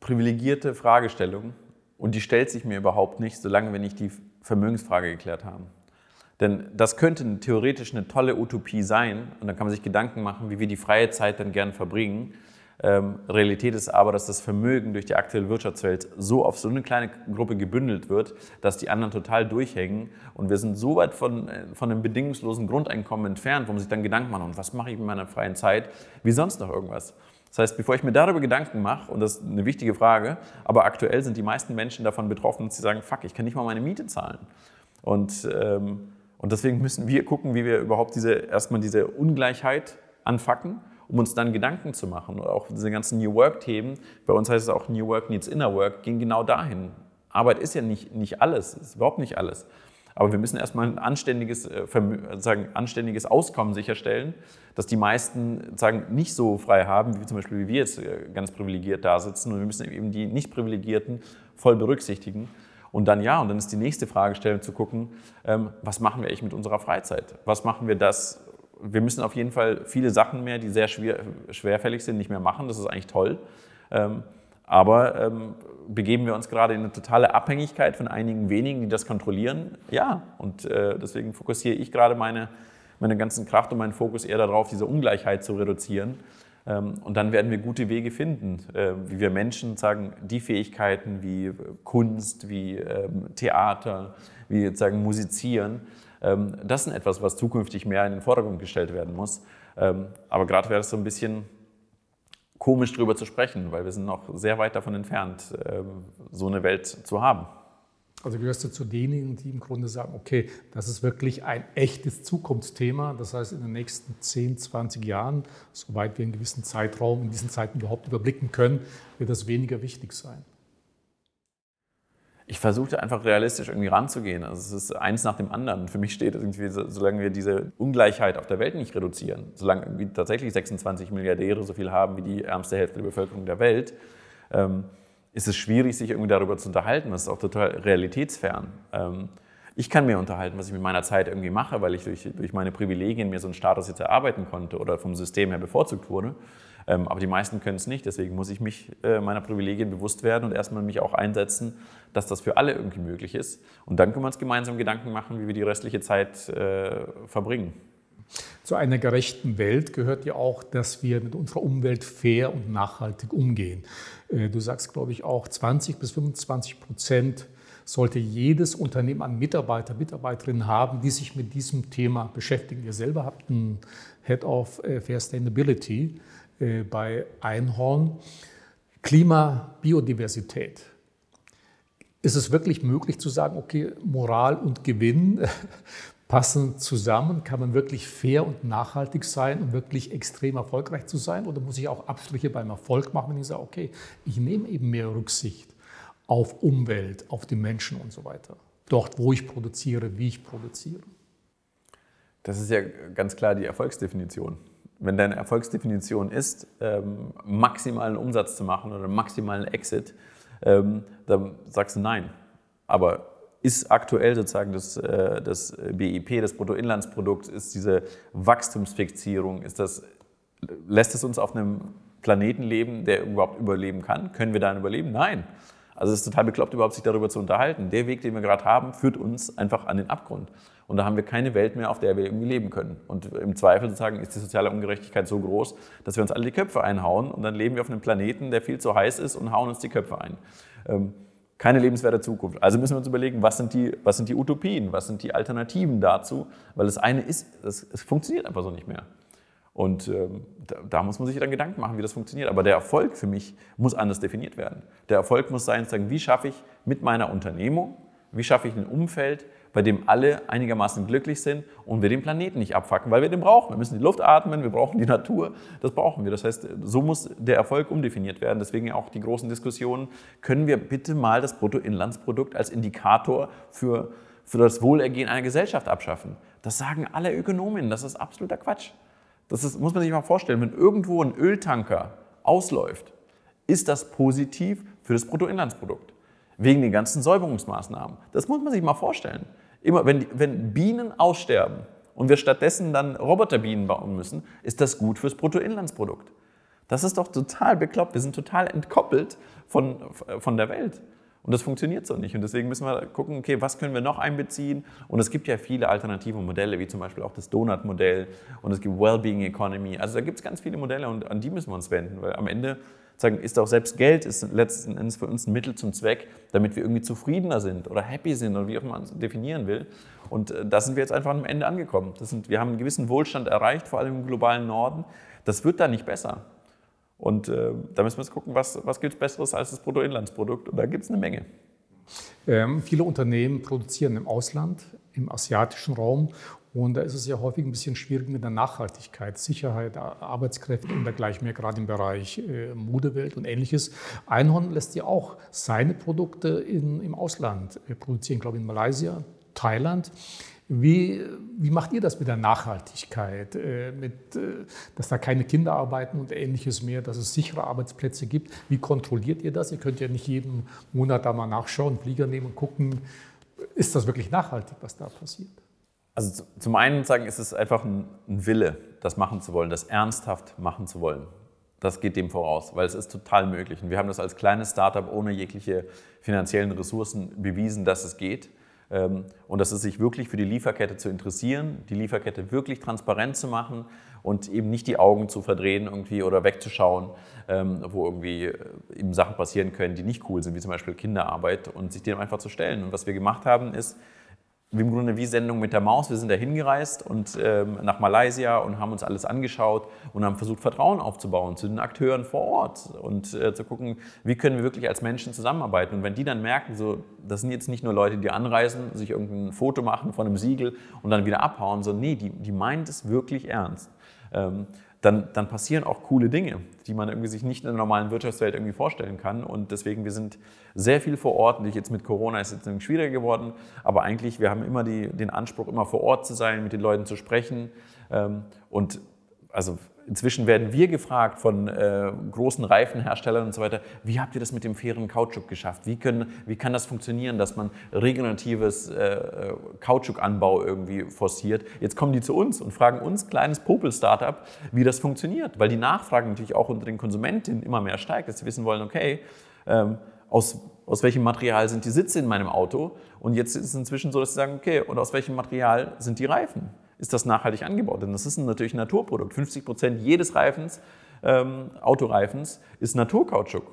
privilegierte Fragestellung und die stellt sich mir überhaupt nicht, solange wir nicht die Vermögensfrage geklärt haben. Denn das könnte theoretisch eine tolle Utopie sein und dann kann man sich Gedanken machen, wie wir die freie Zeit dann gern verbringen. Ähm, Realität ist aber, dass das Vermögen durch die aktuelle Wirtschaftswelt so auf so eine kleine Gruppe gebündelt wird, dass die anderen total durchhängen. Und wir sind so weit von, äh, von einem bedingungslosen Grundeinkommen entfernt, wo man sich dann Gedanken macht, und was mache ich mit meiner freien Zeit, wie sonst noch irgendwas. Das heißt, bevor ich mir darüber Gedanken mache, und das ist eine wichtige Frage, aber aktuell sind die meisten Menschen davon betroffen, dass sie sagen, fuck, ich kann nicht mal meine Miete zahlen. Und, ähm, und deswegen müssen wir gucken, wie wir überhaupt diese, erstmal diese Ungleichheit anfacken um uns dann Gedanken zu machen. Und auch diese ganzen New Work-Themen, bei uns heißt es auch New Work needs Inner Work, gehen genau dahin. Arbeit ist ja nicht, nicht alles, ist überhaupt nicht alles. Aber wir müssen erstmal ein anständiges, äh, sagen, anständiges Auskommen sicherstellen, dass die meisten sagen, nicht so frei haben, wie zum Beispiel wie wir jetzt äh, ganz privilegiert da sitzen. Und wir müssen eben die nicht Privilegierten voll berücksichtigen. Und dann ja, und dann ist die nächste Fragestellung zu gucken, ähm, was machen wir eigentlich mit unserer Freizeit? Was machen wir das, wir müssen auf jeden Fall viele Sachen mehr, die sehr schwer, schwerfällig sind, nicht mehr machen. Das ist eigentlich toll. Ähm, aber ähm, begeben wir uns gerade in eine totale Abhängigkeit von einigen wenigen, die das kontrollieren? Ja, und äh, deswegen fokussiere ich gerade meine, meine ganzen Kraft und meinen Fokus eher darauf, diese Ungleichheit zu reduzieren. Ähm, und dann werden wir gute Wege finden, äh, wie wir Menschen sagen, die Fähigkeiten wie Kunst, wie ähm, Theater, wie sagen Musizieren, das ist etwas, was zukünftig mehr in den Vordergrund gestellt werden muss. Ähm, aber gerade wäre es so ein bisschen komisch darüber zu sprechen, weil wir sind noch sehr weit davon entfernt, ähm, so eine Welt zu haben. Also gehörst du zu denjenigen, die im Grunde sagen, okay, das ist wirklich ein echtes Zukunftsthema. Das heißt, in den nächsten 10, 20 Jahren, soweit wir einen gewissen Zeitraum in diesen Zeiten überhaupt überblicken können, wird das weniger wichtig sein ich versuchte einfach realistisch irgendwie ranzugehen. Also es ist eins nach dem anderen. Für mich steht irgendwie, solange wir diese Ungleichheit auf der Welt nicht reduzieren, solange wir tatsächlich 26 Milliardäre so viel haben wie die ärmste Hälfte der Bevölkerung der Welt, ähm, ist es schwierig, sich irgendwie darüber zu unterhalten. Das ist auch total realitätsfern. Ähm, ich kann mir unterhalten, was ich mit meiner Zeit irgendwie mache, weil ich durch, durch meine Privilegien mir so einen Status jetzt erarbeiten konnte oder vom System her bevorzugt wurde. Ähm, aber die meisten können es nicht. Deswegen muss ich mich äh, meiner Privilegien bewusst werden und erstmal mich auch einsetzen, dass das für alle irgendwie möglich ist. Und dann können wir uns gemeinsam Gedanken machen, wie wir die restliche Zeit äh, verbringen. Zu einer gerechten Welt gehört ja auch, dass wir mit unserer Umwelt fair und nachhaltig umgehen. Äh, du sagst, glaube ich, auch 20 bis 25 Prozent sollte jedes Unternehmen an Mitarbeiter, Mitarbeiterinnen haben, die sich mit diesem Thema beschäftigen. Ihr selber habt einen Head of Fair Sustainability. Äh, bei Einhorn. Klima, Biodiversität. Ist es wirklich möglich zu sagen, okay, Moral und Gewinn passen zusammen? Kann man wirklich fair und nachhaltig sein und wirklich extrem erfolgreich zu sein? Oder muss ich auch Abstriche beim Erfolg machen, wenn ich sage, okay, ich nehme eben mehr Rücksicht auf Umwelt, auf die Menschen und so weiter? Dort, wo ich produziere, wie ich produziere. Das ist ja ganz klar die Erfolgsdefinition wenn deine Erfolgsdefinition ist, ähm, maximalen Umsatz zu machen oder maximalen Exit, ähm, dann sagst du nein. Aber ist aktuell sozusagen das, äh, das BIP, das Bruttoinlandsprodukt, ist diese Wachstumsfixierung, ist das lässt es uns auf einem Planeten leben, der überhaupt überleben kann? Können wir da überleben? Nein. Also es ist total bekloppt, überhaupt sich darüber zu unterhalten. Der Weg, den wir gerade haben, führt uns einfach an den Abgrund. Und da haben wir keine Welt mehr, auf der wir irgendwie leben können. Und im Zweifel sozusagen ist die soziale Ungerechtigkeit so groß, dass wir uns alle die Köpfe einhauen und dann leben wir auf einem Planeten, der viel zu heiß ist und hauen uns die Köpfe ein. Ähm, keine lebenswerte Zukunft. Also müssen wir uns überlegen, was sind die, was sind die Utopien, was sind die Alternativen dazu, weil das eine ist, es funktioniert einfach so nicht mehr. Und ähm, da, da, muss man sich dann Gedanken machen, wie das funktioniert. Aber der Erfolg für mich muss anders definiert werden. Der Erfolg muss sein, sagen, wie schaffe ich mit meiner Unternehmung, wie schaffe ich ein Umfeld, bei dem alle einigermaßen glücklich sind und wir den Planeten nicht abfacken, weil wir den brauchen. Wir müssen die Luft atmen, wir brauchen die Natur, das brauchen wir. Das heißt, so muss der Erfolg umdefiniert werden. Deswegen auch die großen Diskussionen, können wir bitte mal das Bruttoinlandsprodukt als Indikator für, für das Wohlergehen einer Gesellschaft abschaffen? Das sagen alle Ökonomen, das ist absoluter Quatsch. Das ist, muss man sich mal vorstellen, wenn irgendwo ein Öltanker ausläuft, ist das positiv für das Bruttoinlandsprodukt. Wegen den ganzen Säuberungsmaßnahmen. Das muss man sich mal vorstellen. Immer, wenn, wenn Bienen aussterben und wir stattdessen dann Roboterbienen bauen müssen, ist das gut fürs Bruttoinlandsprodukt. Das ist doch total bekloppt. Wir sind total entkoppelt von, von der Welt. Und das funktioniert so nicht. Und deswegen müssen wir gucken, okay, was können wir noch einbeziehen? Und es gibt ja viele alternative Modelle, wie zum Beispiel auch das Donut-Modell und es gibt Wellbeing Economy. Also da gibt es ganz viele Modelle und an die müssen wir uns wenden, weil am Ende sagen, ist auch selbst Geld ist letzten Endes für uns ein Mittel zum Zweck, damit wir irgendwie zufriedener sind oder happy sind oder wie auch man es definieren will. Und äh, da sind wir jetzt einfach am Ende angekommen. Sind, wir haben einen gewissen Wohlstand erreicht, vor allem im globalen Norden. Das wird da nicht besser. Und äh, da müssen wir jetzt gucken, was, was gibt es Besseres als das Bruttoinlandsprodukt. Und da gibt es eine Menge. Ähm, viele Unternehmen produzieren im Ausland, im asiatischen Raum. Und da ist es ja häufig ein bisschen schwierig mit der Nachhaltigkeit, Sicherheit, Arbeitskräfte und dergleichen mehr, gerade im Bereich äh, Modewelt und ähnliches. Einhorn lässt ja auch seine Produkte in, im Ausland äh, produzieren, glaube ich in Malaysia, Thailand. Wie, wie macht ihr das mit der Nachhaltigkeit, äh, mit, äh, dass da keine Kinder arbeiten und ähnliches mehr, dass es sichere Arbeitsplätze gibt? Wie kontrolliert ihr das? Ihr könnt ja nicht jeden Monat da mal nachschauen, Flieger nehmen und gucken, ist das wirklich nachhaltig, was da passiert? Also zum einen sagen, ist es einfach ein, ein Wille, das machen zu wollen, das ernsthaft machen zu wollen. Das geht dem voraus, weil es ist total möglich. Und wir haben das als kleines Startup ohne jegliche finanziellen Ressourcen bewiesen, dass es geht. Ähm, und das ist sich wirklich für die Lieferkette zu interessieren, die Lieferkette wirklich transparent zu machen und eben nicht die Augen zu verdrehen irgendwie oder wegzuschauen, ähm, wo irgendwie äh, eben Sachen passieren können, die nicht cool sind, wie zum Beispiel Kinderarbeit und sich dem einfach zu stellen. Und was wir gemacht haben, ist, im Grunde wie Sendung mit der Maus. Wir sind da hingereist und ähm, nach Malaysia und haben uns alles angeschaut und haben versucht, Vertrauen aufzubauen zu den Akteuren vor Ort und äh, zu gucken, wie können wir wirklich als Menschen zusammenarbeiten. Und wenn die dann merken, so, das sind jetzt nicht nur Leute, die anreisen, sich irgendein Foto machen von einem Siegel und dann wieder abhauen, sondern nee, die, die meint es wirklich ernst. Ähm, dann, dann passieren auch coole Dinge, die man irgendwie sich nicht in der normalen Wirtschaftswelt irgendwie vorstellen kann. Und deswegen, wir sind sehr viel vor Ort. Und jetzt mit Corona ist es jetzt schwieriger geworden. Aber eigentlich, wir haben immer die, den Anspruch, immer vor Ort zu sein, mit den Leuten zu sprechen. Ähm, und also Inzwischen werden wir gefragt von äh, großen Reifenherstellern und so weiter, wie habt ihr das mit dem fairen Kautschuk geschafft? Wie, können, wie kann das funktionieren, dass man regeneratives äh, Kautschukanbau irgendwie forciert? Jetzt kommen die zu uns und fragen uns, kleines Popel-Startup, wie das funktioniert, weil die Nachfrage natürlich auch unter den Konsumentinnen immer mehr steigt, dass sie wissen wollen, okay, ähm, aus, aus welchem Material sind die Sitze in meinem Auto? Und jetzt ist es inzwischen so, dass sie sagen, okay, und aus welchem Material sind die Reifen? Ist das nachhaltig angebaut. Denn das ist natürlich ein Naturprodukt. 50 Prozent jedes Reifens, ähm, Autoreifens, ist Naturkautschuk.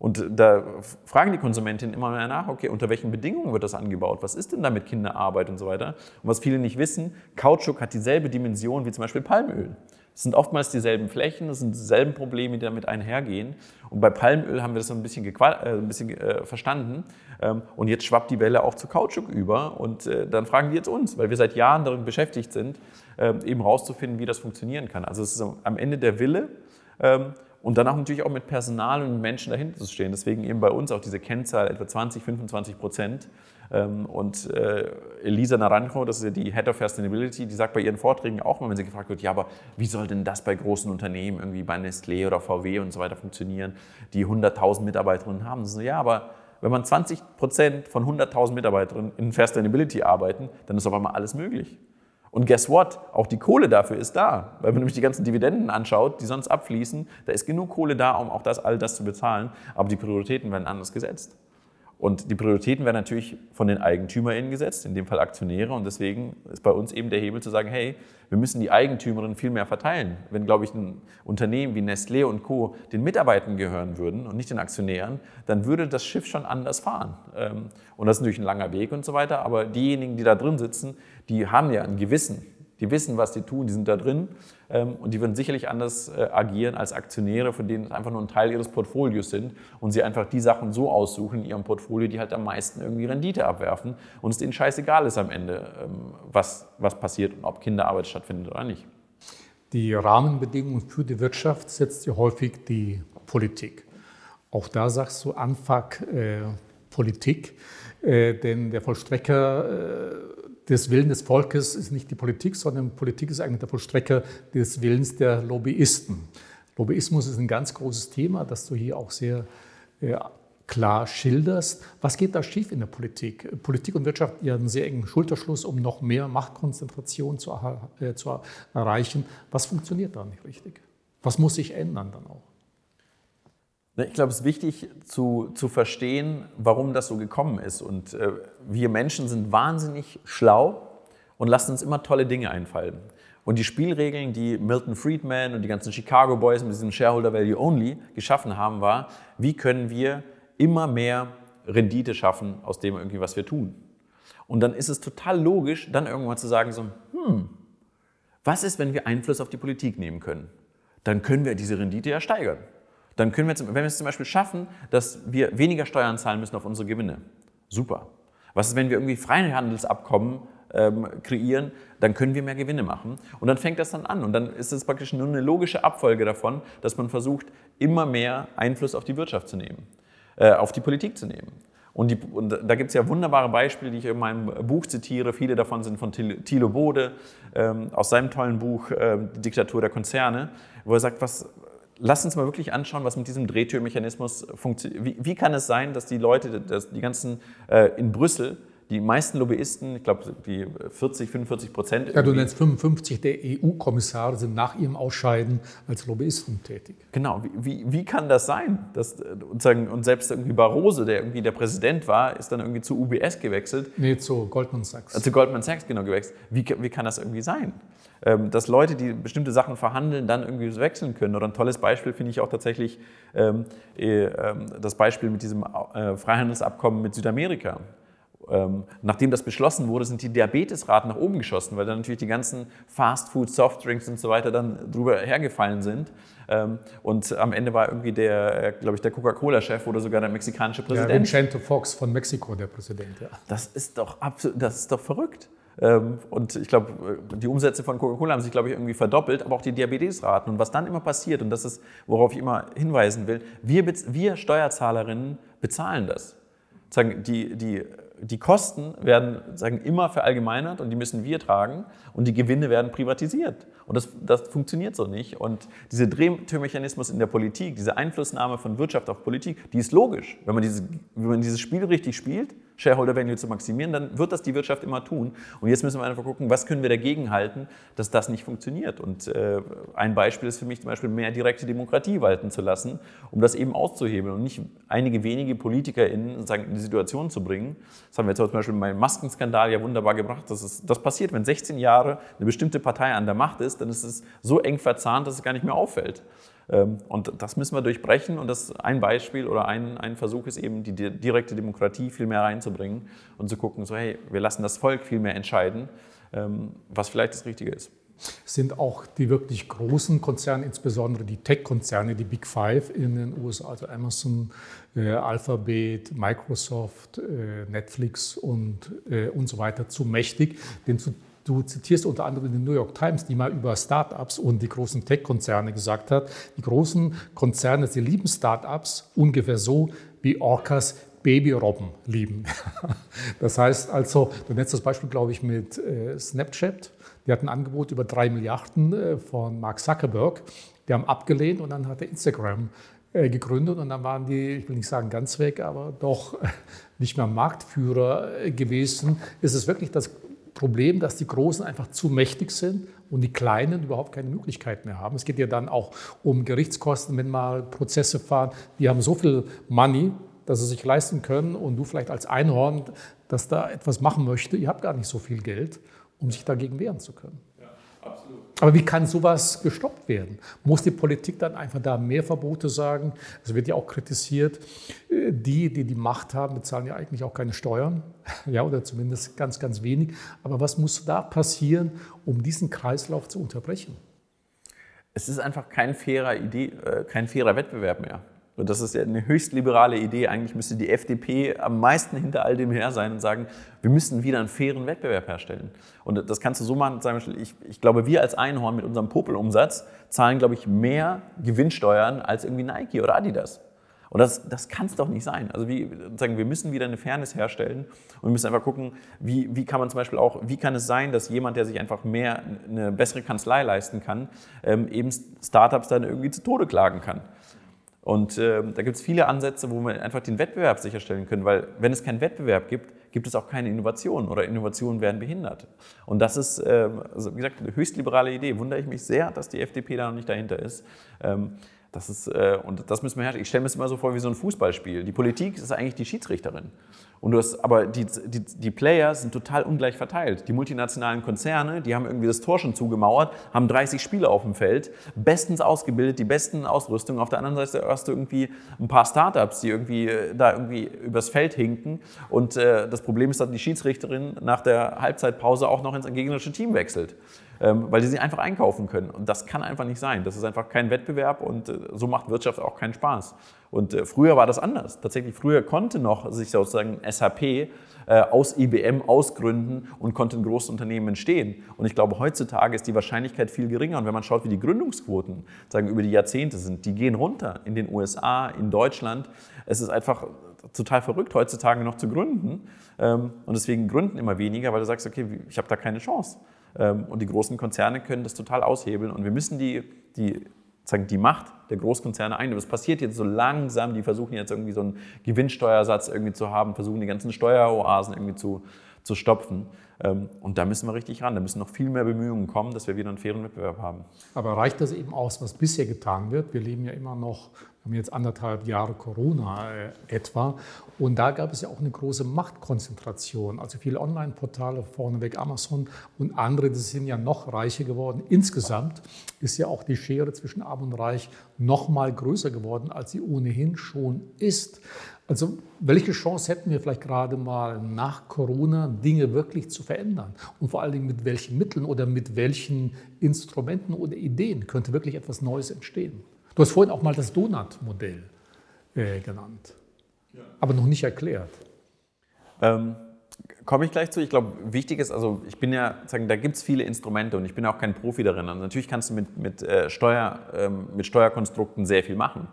Und da fragen die Konsumentinnen immer mehr nach, okay, unter welchen Bedingungen wird das angebaut? Was ist denn da mit Kinderarbeit und so weiter? Und was viele nicht wissen, Kautschuk hat dieselbe Dimension wie zum Beispiel Palmöl. Es sind oftmals dieselben Flächen, es sind dieselben Probleme, die damit einhergehen. Und bei Palmöl haben wir das so ein bisschen, äh, ein bisschen äh, verstanden. Ähm, und jetzt schwappt die Welle auch zu Kautschuk über. Und äh, dann fragen die jetzt uns, weil wir seit Jahren darin beschäftigt sind, äh, eben rauszufinden, wie das funktionieren kann. Also es ist am Ende der Wille. Ähm, und danach natürlich auch mit Personal und Menschen dahinter zu stehen. Deswegen eben bei uns auch diese Kennzahl etwa 20, 25 Prozent. Ähm, und äh, Elisa Naranjo, das ist ja die Head of Sustainability, die sagt bei ihren Vorträgen auch mal, wenn sie gefragt wird, ja, aber wie soll denn das bei großen Unternehmen, irgendwie bei Nestlé oder VW und so weiter funktionieren, die 100.000 Mitarbeiterinnen haben? So, ja, aber wenn man 20 Prozent von 100.000 Mitarbeiterinnen in Sustainability arbeiten, dann ist auf einmal alles möglich. Und guess what? Auch die Kohle dafür ist da. Weil man nämlich die ganzen Dividenden anschaut, die sonst abfließen, da ist genug Kohle da, um auch das, all das zu bezahlen. Aber die Prioritäten werden anders gesetzt. Und die Prioritäten werden natürlich von den EigentümerInnen gesetzt, in dem Fall Aktionäre. Und deswegen ist bei uns eben der Hebel zu sagen, hey, wir müssen die Eigentümerinnen viel mehr verteilen. Wenn, glaube ich, ein Unternehmen wie Nestlé und Co. den Mitarbeitern gehören würden und nicht den Aktionären, dann würde das Schiff schon anders fahren. Ähm, und das ist natürlich ein langer Weg und so weiter. Aber diejenigen, die da drin sitzen, die haben ja ein Gewissen. Die wissen, was sie tun, die sind da drin ähm, und die würden sicherlich anders äh, agieren als Aktionäre, von denen es einfach nur ein Teil ihres Portfolios sind und sie einfach die Sachen so aussuchen in ihrem Portfolio, die halt am meisten irgendwie Rendite abwerfen und es denen scheißegal ist am Ende, ähm, was, was passiert und ob Kinderarbeit stattfindet oder nicht. Die Rahmenbedingungen für die Wirtschaft setzt ja häufig die Politik. Auch da sagst du Anfang äh, Politik, äh, denn der Vollstrecker äh, des Willens des Volkes ist nicht die Politik, sondern Politik ist eigentlich der Vollstrecker des Willens der Lobbyisten. Lobbyismus ist ein ganz großes Thema, das du hier auch sehr äh, klar schilderst. Was geht da schief in der Politik? Politik und Wirtschaft ja einen sehr engen Schulterschluss, um noch mehr Machtkonzentration zu, äh, zu erreichen. Was funktioniert da nicht richtig? Was muss sich ändern dann auch? Ich glaube, es ist wichtig zu, zu verstehen, warum das so gekommen ist. Und äh, wir Menschen sind wahnsinnig schlau und lassen uns immer tolle Dinge einfallen. Und die Spielregeln, die Milton Friedman und die ganzen Chicago Boys mit diesem Shareholder Value Only geschaffen haben, war, wie können wir immer mehr Rendite schaffen aus dem irgendwie, was wir tun. Und dann ist es total logisch, dann irgendwann zu sagen, so, hm, was ist, wenn wir Einfluss auf die Politik nehmen können? Dann können wir diese Rendite ja steigern dann können wir, wenn wir es zum Beispiel schaffen, dass wir weniger Steuern zahlen müssen auf unsere Gewinne. Super. Was ist, wenn wir irgendwie Freihandelsabkommen ähm, kreieren, dann können wir mehr Gewinne machen. Und dann fängt das dann an. Und dann ist es praktisch nur eine logische Abfolge davon, dass man versucht, immer mehr Einfluss auf die Wirtschaft zu nehmen, äh, auf die Politik zu nehmen. Und, die, und da gibt es ja wunderbare Beispiele, die ich in meinem Buch zitiere. Viele davon sind von Thilo Bode ähm, aus seinem tollen Buch äh, Die Diktatur der Konzerne, wo er sagt, was, lass uns mal wirklich anschauen, was mit diesem Drehtürmechanismus funktioniert. Wie, wie, kann es sein, dass die Leute, dass die ganzen äh, in Brüssel, die meisten Lobbyisten, ich glaube die 40, 45 Prozent. Ja, du nennst 55 der EU-Kommissare sind nach ihrem Ausscheiden als Lobbyisten tätig. Genau, wie, wie, wie kann das sein? Dass, und, und selbst irgendwie Barroso, der irgendwie der Präsident war, ist dann irgendwie zu UBS gewechselt. Nee, zu Goldman Sachs. Äh, zu Goldman Sachs, genau, gewechselt. Wie, wie kann das irgendwie sein? Ähm, dass Leute, die bestimmte Sachen verhandeln, dann irgendwie wechseln können. Oder ein tolles Beispiel finde ich auch tatsächlich ähm, äh, ähm, das Beispiel mit diesem äh, Freihandelsabkommen mit Südamerika. Nachdem das beschlossen wurde, sind die Diabetesraten nach oben geschossen, weil dann natürlich die ganzen Fast-Food, Softdrinks und so weiter dann drüber hergefallen sind. Und am Ende war irgendwie der, äh, glaube ich, der Coca-Cola-Chef oder sogar der mexikanische Präsident. Ja, Vicente Fox von Mexiko, der Präsident, ja. Das ist doch absolut, das ist doch verrückt. Ähm, und ich glaube, die Umsätze von Coca-Cola haben sich, glaube ich, irgendwie verdoppelt, aber auch die Diabetesraten. Und was dann immer passiert, und das ist, worauf ich immer hinweisen will, wir, wir Steuerzahlerinnen bezahlen das. Die, die die Kosten werden sagen, immer verallgemeinert und die müssen wir tragen und die Gewinne werden privatisiert. Und das, das funktioniert so nicht. Und dieser Drehtürmechanismus in der Politik, diese Einflussnahme von Wirtschaft auf Politik, die ist logisch. Wenn man, dieses, wenn man dieses Spiel richtig spielt, Shareholder Value zu maximieren, dann wird das die Wirtschaft immer tun. Und jetzt müssen wir einfach gucken, was können wir dagegen halten, dass das nicht funktioniert. Und äh, ein Beispiel ist für mich zum Beispiel mehr direkte Demokratie walten zu lassen, um das eben auszuhebeln und nicht einige wenige PolitikerInnen sagen, in die Situation zu bringen. Das haben wir zum Beispiel beim Maskenskandal ja wunderbar gebracht. Das, ist, das passiert, wenn 16 Jahre eine bestimmte Partei an der Macht ist, dann ist es so eng verzahnt, dass es gar nicht mehr auffällt. Ähm, und das müssen wir durchbrechen. Und das ein Beispiel oder ein, ein Versuch ist eben, die direkte Demokratie viel mehr reinzubringen und zu gucken, so hey, wir lassen das Volk viel mehr entscheiden, ähm, was vielleicht das Richtige ist. Sind auch die wirklich großen Konzerne, insbesondere die Tech-Konzerne, die Big Five in den USA, also Amazon, äh, Alphabet, Microsoft, äh, Netflix und, äh, und so weiter, zu mächtig, denn zu Du zitierst unter anderem die New York Times, die mal über Startups und die großen Tech-Konzerne gesagt hat. Die großen Konzerne, sie lieben Startups ungefähr so, wie Orcas Babyrobben lieben. Das heißt also, du nennst das Beispiel, glaube ich, mit äh, Snapchat. Die hatten ein Angebot über drei Milliarden äh, von Mark Zuckerberg. Die haben abgelehnt und dann hat er Instagram äh, gegründet und dann waren die, ich will nicht sagen ganz weg, aber doch nicht mehr Marktführer gewesen. Ist es wirklich das Problem, dass die Großen einfach zu mächtig sind und die Kleinen überhaupt keine Möglichkeit mehr haben. Es geht ja dann auch um Gerichtskosten, wenn mal Prozesse fahren. Die haben so viel Money, dass sie sich leisten können und du vielleicht als Einhorn, das da etwas machen möchte, ihr habt gar nicht so viel Geld, um sich dagegen wehren zu können. Aber wie kann sowas gestoppt werden? Muss die Politik dann einfach da mehr Verbote sagen? Es wird ja auch kritisiert, äh, die, die die Macht haben, bezahlen ja eigentlich auch keine Steuern, ja, oder zumindest ganz, ganz wenig. Aber was muss da passieren, um diesen Kreislauf zu unterbrechen? Es ist einfach kein fairer, Idee, äh, kein fairer Wettbewerb mehr. Und das ist ja eine höchst liberale Idee. Eigentlich müsste die FDP am meisten hinter all dem her sein und sagen, wir müssen wieder einen fairen Wettbewerb herstellen. Und das kannst du so machen, zum Beispiel, ich, ich glaube, wir als Einhorn mit unserem Popelumsatz zahlen, glaube ich, mehr Gewinnsteuern als irgendwie Nike oder Adidas. Und das, das kann es doch nicht sein. Also wie, sagen, wir müssen wieder eine Fairness herstellen und wir müssen einfach gucken, wie, wie kann man zum Beispiel auch, wie kann es sein, dass jemand, der sich einfach mehr eine bessere Kanzlei leisten kann, ähm, eben Startups dann irgendwie zu Tode klagen kann. Und äh, da gibt es viele Ansätze, wo wir einfach den Wettbewerb sicherstellen können, weil wenn es keinen Wettbewerb gibt, gibt es auch keine Innovation oder Innovationen werden behindert. Und das ist, äh, also wie gesagt, eine höchst liberale Idee. Wundere ich mich sehr, dass die FDP da noch nicht dahinter ist. Ähm, das ist, äh, und das müssen wir herstellen. Ich stelle mir es immer so vor wie so ein Fußballspiel. Die Politik ist eigentlich die Schiedsrichterin. Und du hast, aber die, die, die Player sind total ungleich verteilt. Die multinationalen Konzerne, die haben irgendwie das Tor schon zugemauert, haben 30 Spieler auf dem Feld, bestens ausgebildet, die besten Ausrüstungen. Auf der anderen Seite hast du irgendwie ein paar Startups, die irgendwie äh, da irgendwie übers Feld hinken. Und äh, das Problem ist, dass die Schiedsrichterin nach der Halbzeitpause auch noch ins gegnerische Team wechselt. Ähm, weil die sie einfach einkaufen können. Und das kann einfach nicht sein. Das ist einfach kein Wettbewerb und äh, so macht Wirtschaft auch keinen Spaß. Und äh, früher war das anders. Tatsächlich, früher konnte noch sich sozusagen SAP äh, aus IBM ausgründen und konnte ein großes Unternehmen entstehen. Und ich glaube, heutzutage ist die Wahrscheinlichkeit viel geringer. Und wenn man schaut, wie die Gründungsquoten sagen, über die Jahrzehnte sind, die gehen runter in den USA, in Deutschland. Es ist einfach total verrückt, heutzutage noch zu gründen. Ähm, und deswegen gründen immer weniger, weil du sagst, okay, ich habe da keine Chance. Ähm, und die großen Konzerne können das total aushebeln. Und wir müssen die, die, sagen, die Macht der Großkonzerne einnehmen. Das passiert jetzt so langsam. Die versuchen jetzt irgendwie so einen Gewinnsteuersatz irgendwie zu haben, versuchen die ganzen Steueroasen irgendwie zu, zu stopfen. Ähm, und da müssen wir richtig ran. Da müssen noch viel mehr Bemühungen kommen, dass wir wieder einen fairen Wettbewerb haben. Aber reicht das eben aus, was bisher getan wird? Wir leben ja immer noch, haben jetzt anderthalb Jahre Corona äh, etwa. Und da gab es ja auch eine große Machtkonzentration. Also viele Online-Portale, vorneweg Amazon und andere, die sind ja noch reicher geworden. Insgesamt ist ja auch die Schere zwischen Arm und Reich noch mal größer geworden, als sie ohnehin schon ist. Also welche Chance hätten wir vielleicht gerade mal nach Corona, Dinge wirklich zu verändern? Und vor allen Dingen mit welchen Mitteln oder mit welchen Instrumenten oder Ideen könnte wirklich etwas Neues entstehen? Du hast vorhin auch mal das Donut-Modell äh, genannt, ja. aber noch nicht erklärt. Ähm, Komme ich gleich zu. Ich glaube, wichtig ist, also ich bin ja, sagen, da gibt es viele Instrumente und ich bin auch kein Profi darin. Also natürlich kannst du mit, mit, äh, Steuer, ähm, mit Steuerkonstrukten sehr viel machen.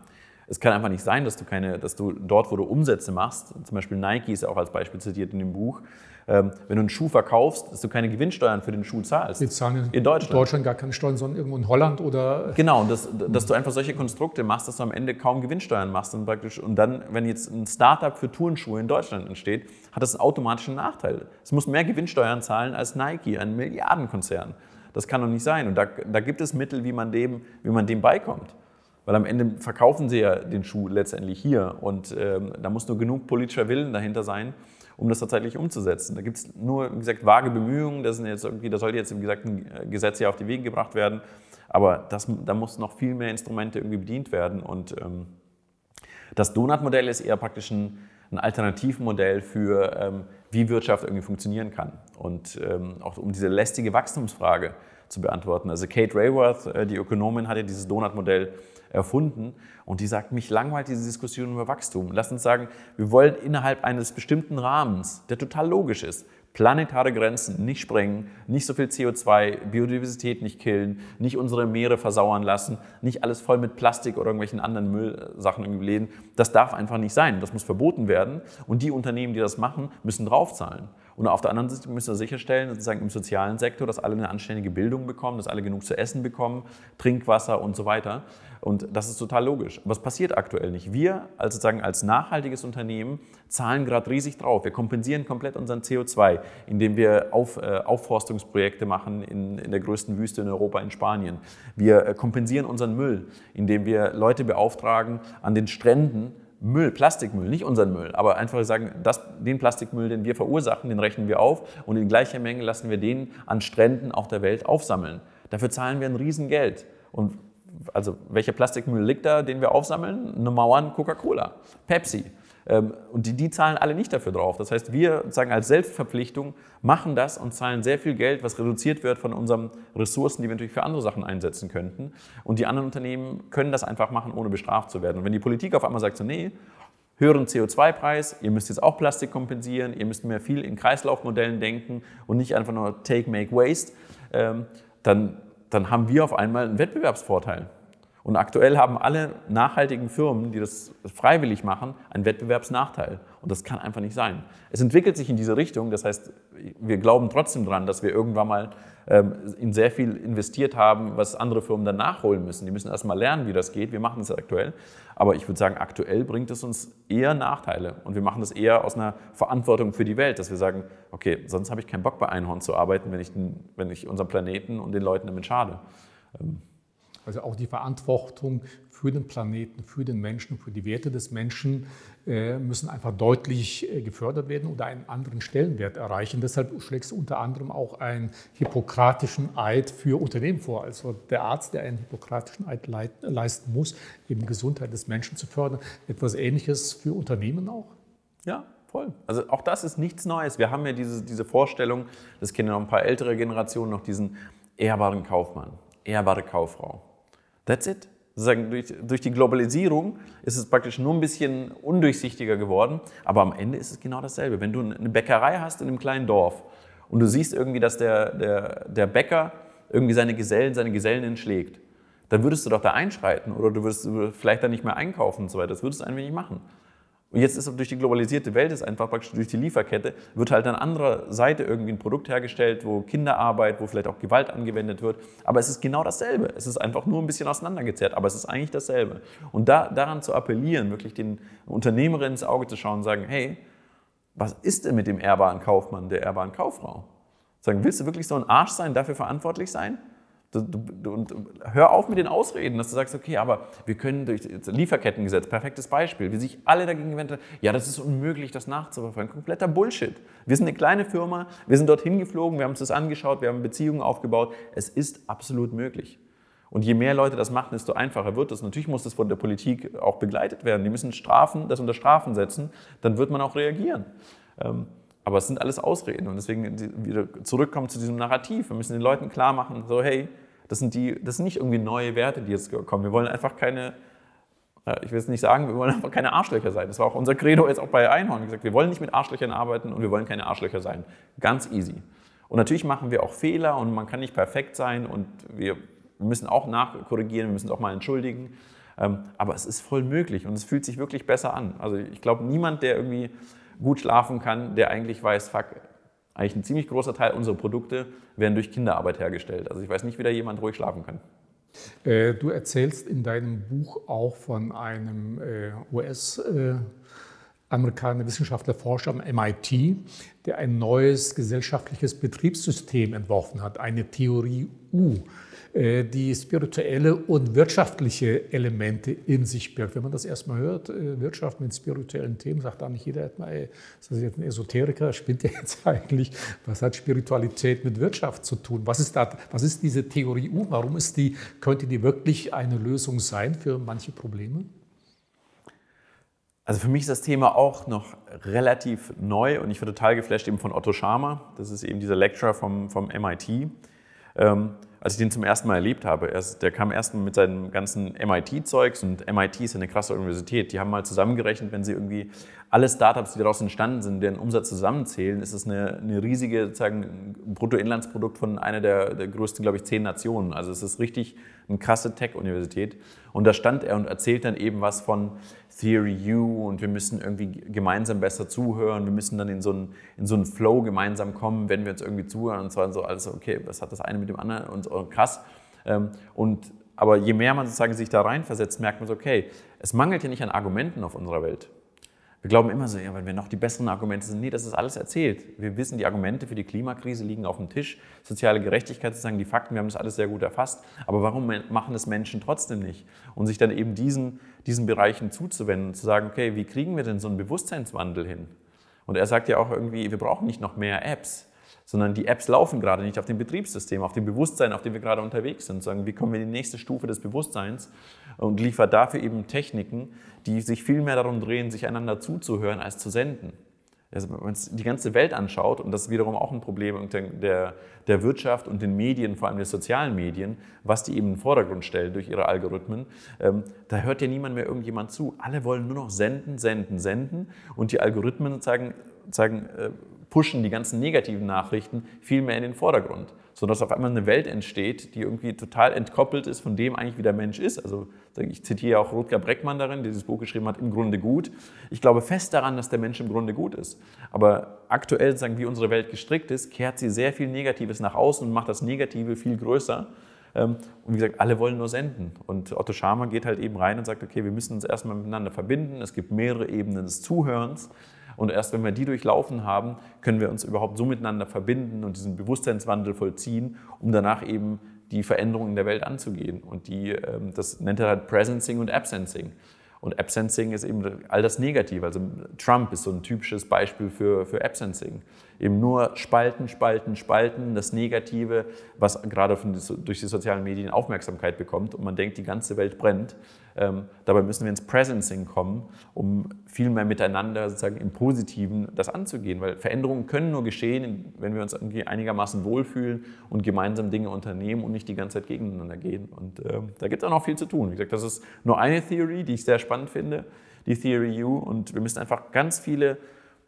Es kann einfach nicht sein, dass du keine, dass du dort, wo du Umsätze machst, zum Beispiel Nike ist ja auch als Beispiel zitiert in dem Buch, ähm, wenn du einen Schuh verkaufst, dass du keine Gewinnsteuern für den Schuh zahlst. Wir zahlen in, Deutschland. Deutschland gar keine Steuern, sondern irgendwo in Holland oder. Genau, dass, dass du einfach solche Konstrukte machst, dass du am Ende kaum Gewinnsteuern machst und praktisch und dann, wenn jetzt ein Startup für Turnschuhe in Deutschland entsteht, hat das einen automatischen Nachteil. Es muss mehr Gewinnsteuern zahlen als Nike, ein Milliardenkonzern. Das kann doch nicht sein. Und da, da gibt es Mittel, wie man dem, wie man dem beikommt. Weil am Ende verkaufen sie ja den Schuh letztendlich hier. Und ähm, da muss nur genug politischer Willen dahinter sein, um das tatsächlich umzusetzen. Da gibt es nur, wie gesagt, vage Bemühungen, das, sind jetzt irgendwie, das sollte jetzt, wie gesagt, ein Gesetz ja auf die Wege gebracht werden, aber das, da muss noch viel mehr Instrumente irgendwie bedient werden. Und ähm, das Donut-Modell ist eher praktisch ein, ein Alternativmodell für, ähm, wie Wirtschaft irgendwie funktionieren kann. Und ähm, auch um diese lästige Wachstumsfrage zu beantworten. Also Kate Rayworth, äh, die Ökonomin, hat ja dieses Donut-Modell erfunden. Und die sagt, mich langweilt diese Diskussion über Wachstum. Lass uns sagen, wir wollen innerhalb eines bestimmten Rahmens, der total logisch ist, planetare Grenzen nicht sprengen, nicht so viel CO2, Biodiversität nicht killen, nicht unsere Meere versauern lassen, nicht alles voll mit Plastik oder irgendwelchen anderen Müllsachen irgendwie läden. Das darf einfach nicht sein. Das muss verboten werden. Und die Unternehmen, die das machen, müssen draufzahlen. Und auf der anderen Seite müssen wir sicherstellen, sozusagen im sozialen Sektor, dass alle eine anständige Bildung bekommen, dass alle genug zu essen bekommen, Trinkwasser und so weiter. Und das ist total logisch. Es passiert aktuell nicht. Wir als, sozusagen als nachhaltiges Unternehmen zahlen gerade riesig drauf. Wir kompensieren komplett unseren CO2, indem wir Auf, äh, Aufforstungsprojekte machen in, in der größten Wüste in Europa, in Spanien. Wir äh, kompensieren unseren Müll, indem wir Leute beauftragen, an den Stränden Müll, Plastikmüll, nicht unseren Müll, aber einfach sagen, das, den Plastikmüll, den wir verursachen, den rechnen wir auf und in gleicher Menge lassen wir den an Stränden auf der Welt aufsammeln. Dafür zahlen wir ein Riesengeld. Und also welcher Plastikmüll liegt da, den wir aufsammeln? Eine Mauern Coca-Cola, Pepsi. Ähm, und die, die zahlen alle nicht dafür drauf. Das heißt, wir sagen als Selbstverpflichtung machen das und zahlen sehr viel Geld, was reduziert wird von unseren Ressourcen, die wir natürlich für andere Sachen einsetzen könnten. Und die anderen Unternehmen können das einfach machen, ohne bestraft zu werden. Und wenn die Politik auf einmal sagt, so nee, höheren CO2-Preis, ihr müsst jetzt auch Plastik kompensieren, ihr müsst mehr viel in Kreislaufmodellen denken und nicht einfach nur Take, Make, Waste, ähm, dann dann haben wir auf einmal einen Wettbewerbsvorteil. Und aktuell haben alle nachhaltigen Firmen, die das freiwillig machen, einen Wettbewerbsnachteil. Und das kann einfach nicht sein. Es entwickelt sich in diese Richtung. Das heißt, wir glauben trotzdem daran, dass wir irgendwann mal ähm, in sehr viel investiert haben, was andere Firmen dann nachholen müssen. Die müssen erst mal lernen, wie das geht. Wir machen das aktuell. Aber ich würde sagen, aktuell bringt es uns eher Nachteile. Und wir machen das eher aus einer Verantwortung für die Welt, dass wir sagen, okay, sonst habe ich keinen Bock bei Einhorn zu arbeiten, wenn ich, wenn ich unserem Planeten und den Leuten damit schade. Ähm, also auch die Verantwortung für den Planeten, für den Menschen, für die Werte des Menschen äh, müssen einfach deutlich äh, gefördert werden oder einen anderen Stellenwert erreichen. Deshalb schlägst du unter anderem auch einen hippokratischen Eid für Unternehmen vor. Also der Arzt, der einen hippokratischen Eid leisten muss, eben Gesundheit des Menschen zu fördern. Etwas Ähnliches für Unternehmen auch? Ja, Voll. Also auch das ist nichts Neues. Wir haben ja diese, diese Vorstellung, das kennen noch ein paar ältere Generationen, noch diesen ehrbaren Kaufmann, ehrbare Kauffrau. That's it. Sozusagen durch, durch die Globalisierung ist es praktisch nur ein bisschen undurchsichtiger geworden, aber am Ende ist es genau dasselbe. Wenn du eine Bäckerei hast in einem kleinen Dorf und du siehst irgendwie, dass der, der, der Bäcker irgendwie seine Gesellen, seine Gesellen schlägt, dann würdest du doch da einschreiten oder du würdest vielleicht dann nicht mehr einkaufen und so weiter. Das würdest du ein wenig machen. Und jetzt ist durch die globalisierte Welt, ist einfach praktisch durch die Lieferkette, wird halt an anderer Seite irgendwie ein Produkt hergestellt, wo Kinderarbeit, wo vielleicht auch Gewalt angewendet wird. Aber es ist genau dasselbe. Es ist einfach nur ein bisschen auseinandergezerrt, aber es ist eigentlich dasselbe. Und da, daran zu appellieren, wirklich den Unternehmerinnen ins Auge zu schauen und sagen, hey, was ist denn mit dem ehrbaren Kaufmann, der ehrbaren Kauffrau? Sagen, willst du wirklich so ein Arsch sein, dafür verantwortlich sein? Und hör auf mit den Ausreden, dass du sagst, okay, aber wir können durch das Lieferkettengesetz, perfektes Beispiel, wie sich alle dagegen wenden, ja, das ist unmöglich, das nachzuverfolgen. Kompletter Bullshit. Wir sind eine kleine Firma, wir sind dorthin geflogen, wir haben uns das angeschaut, wir haben Beziehungen aufgebaut. Es ist absolut möglich. Und je mehr Leute das machen, desto einfacher wird es. Natürlich muss das von der Politik auch begleitet werden. Die müssen Strafen, das unter Strafen setzen, dann wird man auch reagieren. Ähm, aber es sind alles Ausreden und deswegen wieder zurückkommen zu diesem Narrativ. Wir müssen den Leuten klar machen, so hey, das sind, die, das sind nicht irgendwie neue Werte, die jetzt kommen. Wir wollen einfach keine, ich will es nicht sagen, wir wollen einfach keine Arschlöcher sein. Das war auch unser Credo jetzt auch bei Einhorn. gesagt, wir wollen nicht mit Arschlöchern arbeiten und wir wollen keine Arschlöcher sein. Ganz easy. Und natürlich machen wir auch Fehler und man kann nicht perfekt sein und wir müssen auch nachkorrigieren, wir müssen auch mal entschuldigen. Ähm, aber es ist voll möglich und es fühlt sich wirklich besser an. Also ich glaube, niemand, der irgendwie gut schlafen kann, der eigentlich weiß, fuck, eigentlich ein ziemlich großer Teil unserer Produkte werden durch Kinderarbeit hergestellt. Also ich weiß nicht, wie da jemand ruhig schlafen kann. Äh, du erzählst in deinem Buch auch von einem äh, US- Amerikaner, Wissenschaftler, Forscher am MIT, der ein neues gesellschaftliches Betriebssystem entworfen hat, eine Theorie U. Äh, die spirituelle und wirtschaftliche Elemente in sich birgt. Wenn man das erstmal hört, äh, Wirtschaft mit spirituellen Themen, sagt da nicht jeder erstmal, ey, ist das jetzt ein Esoteriker, spinnt der jetzt eigentlich? Was hat Spiritualität mit Wirtschaft zu tun? Was ist, da, was ist diese Theorie U? Warum ist die, könnte die wirklich eine Lösung sein für manche Probleme? Also für mich ist das Thema auch noch relativ neu und ich war total geflasht eben von Otto Schama. Das ist eben dieser Lecturer vom, vom MIT. Ähm, als ich den zum ersten Mal erlebt habe. Erst, der kam erst mit seinem ganzen MIT-Zeugs und MIT ist eine krasse Universität. Die haben mal zusammengerechnet, wenn sie irgendwie alle Startups, die daraus entstanden sind, deren Umsatz zusammenzählen, ist es eine, eine riesige sozusagen, Bruttoinlandsprodukt von einer der, der größten, glaube ich, zehn Nationen. Also es ist richtig eine krasse Tech-Universität. Und da stand er und erzählt dann eben was von Theory U und wir müssen irgendwie gemeinsam besser zuhören. Wir müssen dann in so einen, in so einen Flow gemeinsam kommen, wenn wir uns irgendwie zuhören. Und zwar so, also okay, was hat das eine mit dem anderen und krass. Ähm, und aber je mehr man sozusagen sich da reinversetzt, merkt man so, okay, es mangelt ja nicht an Argumenten auf unserer Welt. Wir glauben immer so, ja, weil wir noch die besseren Argumente sind. Nee, das ist alles erzählt. Wir wissen, die Argumente für die Klimakrise liegen auf dem Tisch. Soziale Gerechtigkeit sozusagen, die Fakten, wir haben das alles sehr gut erfasst. Aber warum machen es Menschen trotzdem nicht? Und sich dann eben diesen, diesen Bereichen zuzuwenden zu sagen, okay, wie kriegen wir denn so einen Bewusstseinswandel hin? Und er sagt ja auch irgendwie, wir brauchen nicht noch mehr Apps sondern die Apps laufen gerade nicht auf dem Betriebssystem, auf dem Bewusstsein, auf dem wir gerade unterwegs sind. Sagen, wie kommen wir in die nächste Stufe des Bewusstseins und liefert dafür eben Techniken, die sich viel mehr darum drehen, sich einander zuzuhören als zu senden. Also wenn man die ganze Welt anschaut, und das ist wiederum auch ein Problem der, der Wirtschaft und den Medien, vor allem der sozialen Medien, was die eben in den Vordergrund stellen durch ihre Algorithmen, ähm, da hört ja niemand mehr irgendjemand zu. Alle wollen nur noch senden, senden, senden und die Algorithmen sagen, sagen äh, pushen die ganzen negativen Nachrichten viel mehr in den Vordergrund, sodass auf einmal eine Welt entsteht, die irgendwie total entkoppelt ist von dem eigentlich, wie der Mensch ist. Also ich zitiere auch Rutger Breckmann darin, der dieses Buch geschrieben hat, im Grunde gut. Ich glaube fest daran, dass der Mensch im Grunde gut ist. Aber aktuell, sagen, wie unsere Welt gestrickt ist, kehrt sie sehr viel Negatives nach außen und macht das Negative viel größer. Ähm, und wie gesagt, alle wollen nur senden. Und Otto Scharmer geht halt eben rein und sagt, okay, wir müssen uns erstmal miteinander verbinden. Es gibt mehrere Ebenen des Zuhörens. Und erst wenn wir die durchlaufen haben, können wir uns überhaupt so miteinander verbinden und diesen Bewusstseinswandel vollziehen, um danach eben die Veränderungen in der Welt anzugehen. Und die, ähm, das nennt er halt Presencing und Absencing. Und Absencing ist eben all das Negative. Also Trump ist so ein typisches Beispiel für, für Absencing. Eben nur spalten, spalten, spalten, das Negative, was gerade durch die sozialen Medien Aufmerksamkeit bekommt und man denkt, die ganze Welt brennt. Ähm, dabei müssen wir ins Presencing kommen, um viel mehr miteinander sozusagen im Positiven das anzugehen, weil Veränderungen können nur geschehen, wenn wir uns irgendwie einigermaßen wohlfühlen und gemeinsam Dinge unternehmen und nicht die ganze Zeit gegeneinander gehen. Und äh, da gibt es auch noch viel zu tun. Wie gesagt, das ist nur eine Theorie, die ich sehr spannend finde, die Theory U. Und wir müssen einfach ganz viele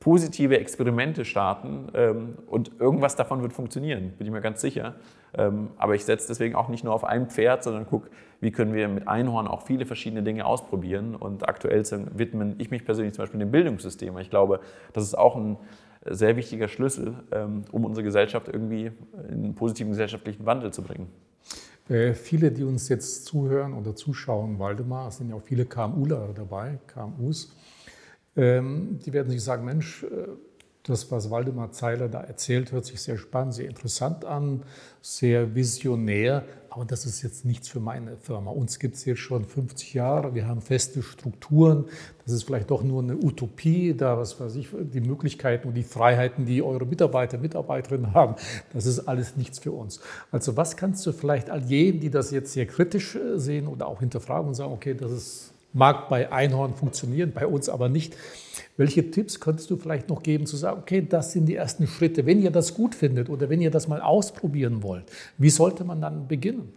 positive Experimente starten ähm, und irgendwas davon wird funktionieren, bin ich mir ganz sicher. Ähm, aber ich setze deswegen auch nicht nur auf ein Pferd, sondern gucke, wie können wir mit Einhorn auch viele verschiedene Dinge ausprobieren. Und aktuell widmen ich mich persönlich zum Beispiel dem Bildungssystem. Ich glaube, das ist auch ein sehr wichtiger Schlüssel, ähm, um unsere Gesellschaft irgendwie in einen positiven gesellschaftlichen Wandel zu bringen. Äh, viele, die uns jetzt zuhören oder zuschauen, Waldemar, es sind ja auch viele KMUler dabei, KMUs, ähm, die werden sich sagen, Mensch, äh, das, was Waldemar Zeiler da erzählt, hört sich sehr spannend, sehr interessant an, sehr visionär, aber das ist jetzt nichts für meine Firma. Uns gibt es jetzt schon 50 Jahre, wir haben feste Strukturen, das ist vielleicht doch nur eine Utopie, da was weiß ich, die Möglichkeiten und die Freiheiten, die eure Mitarbeiter, Mitarbeiterinnen haben, das ist alles nichts für uns. Also was kannst du vielleicht all jenen, die das jetzt sehr kritisch äh, sehen oder auch hinterfragen und sagen, okay, das ist Mag bei Einhorn funktionieren, bei uns aber nicht. Welche Tipps könntest du vielleicht noch geben, zu sagen, okay, das sind die ersten Schritte. Wenn ihr das gut findet oder wenn ihr das mal ausprobieren wollt, wie sollte man dann beginnen?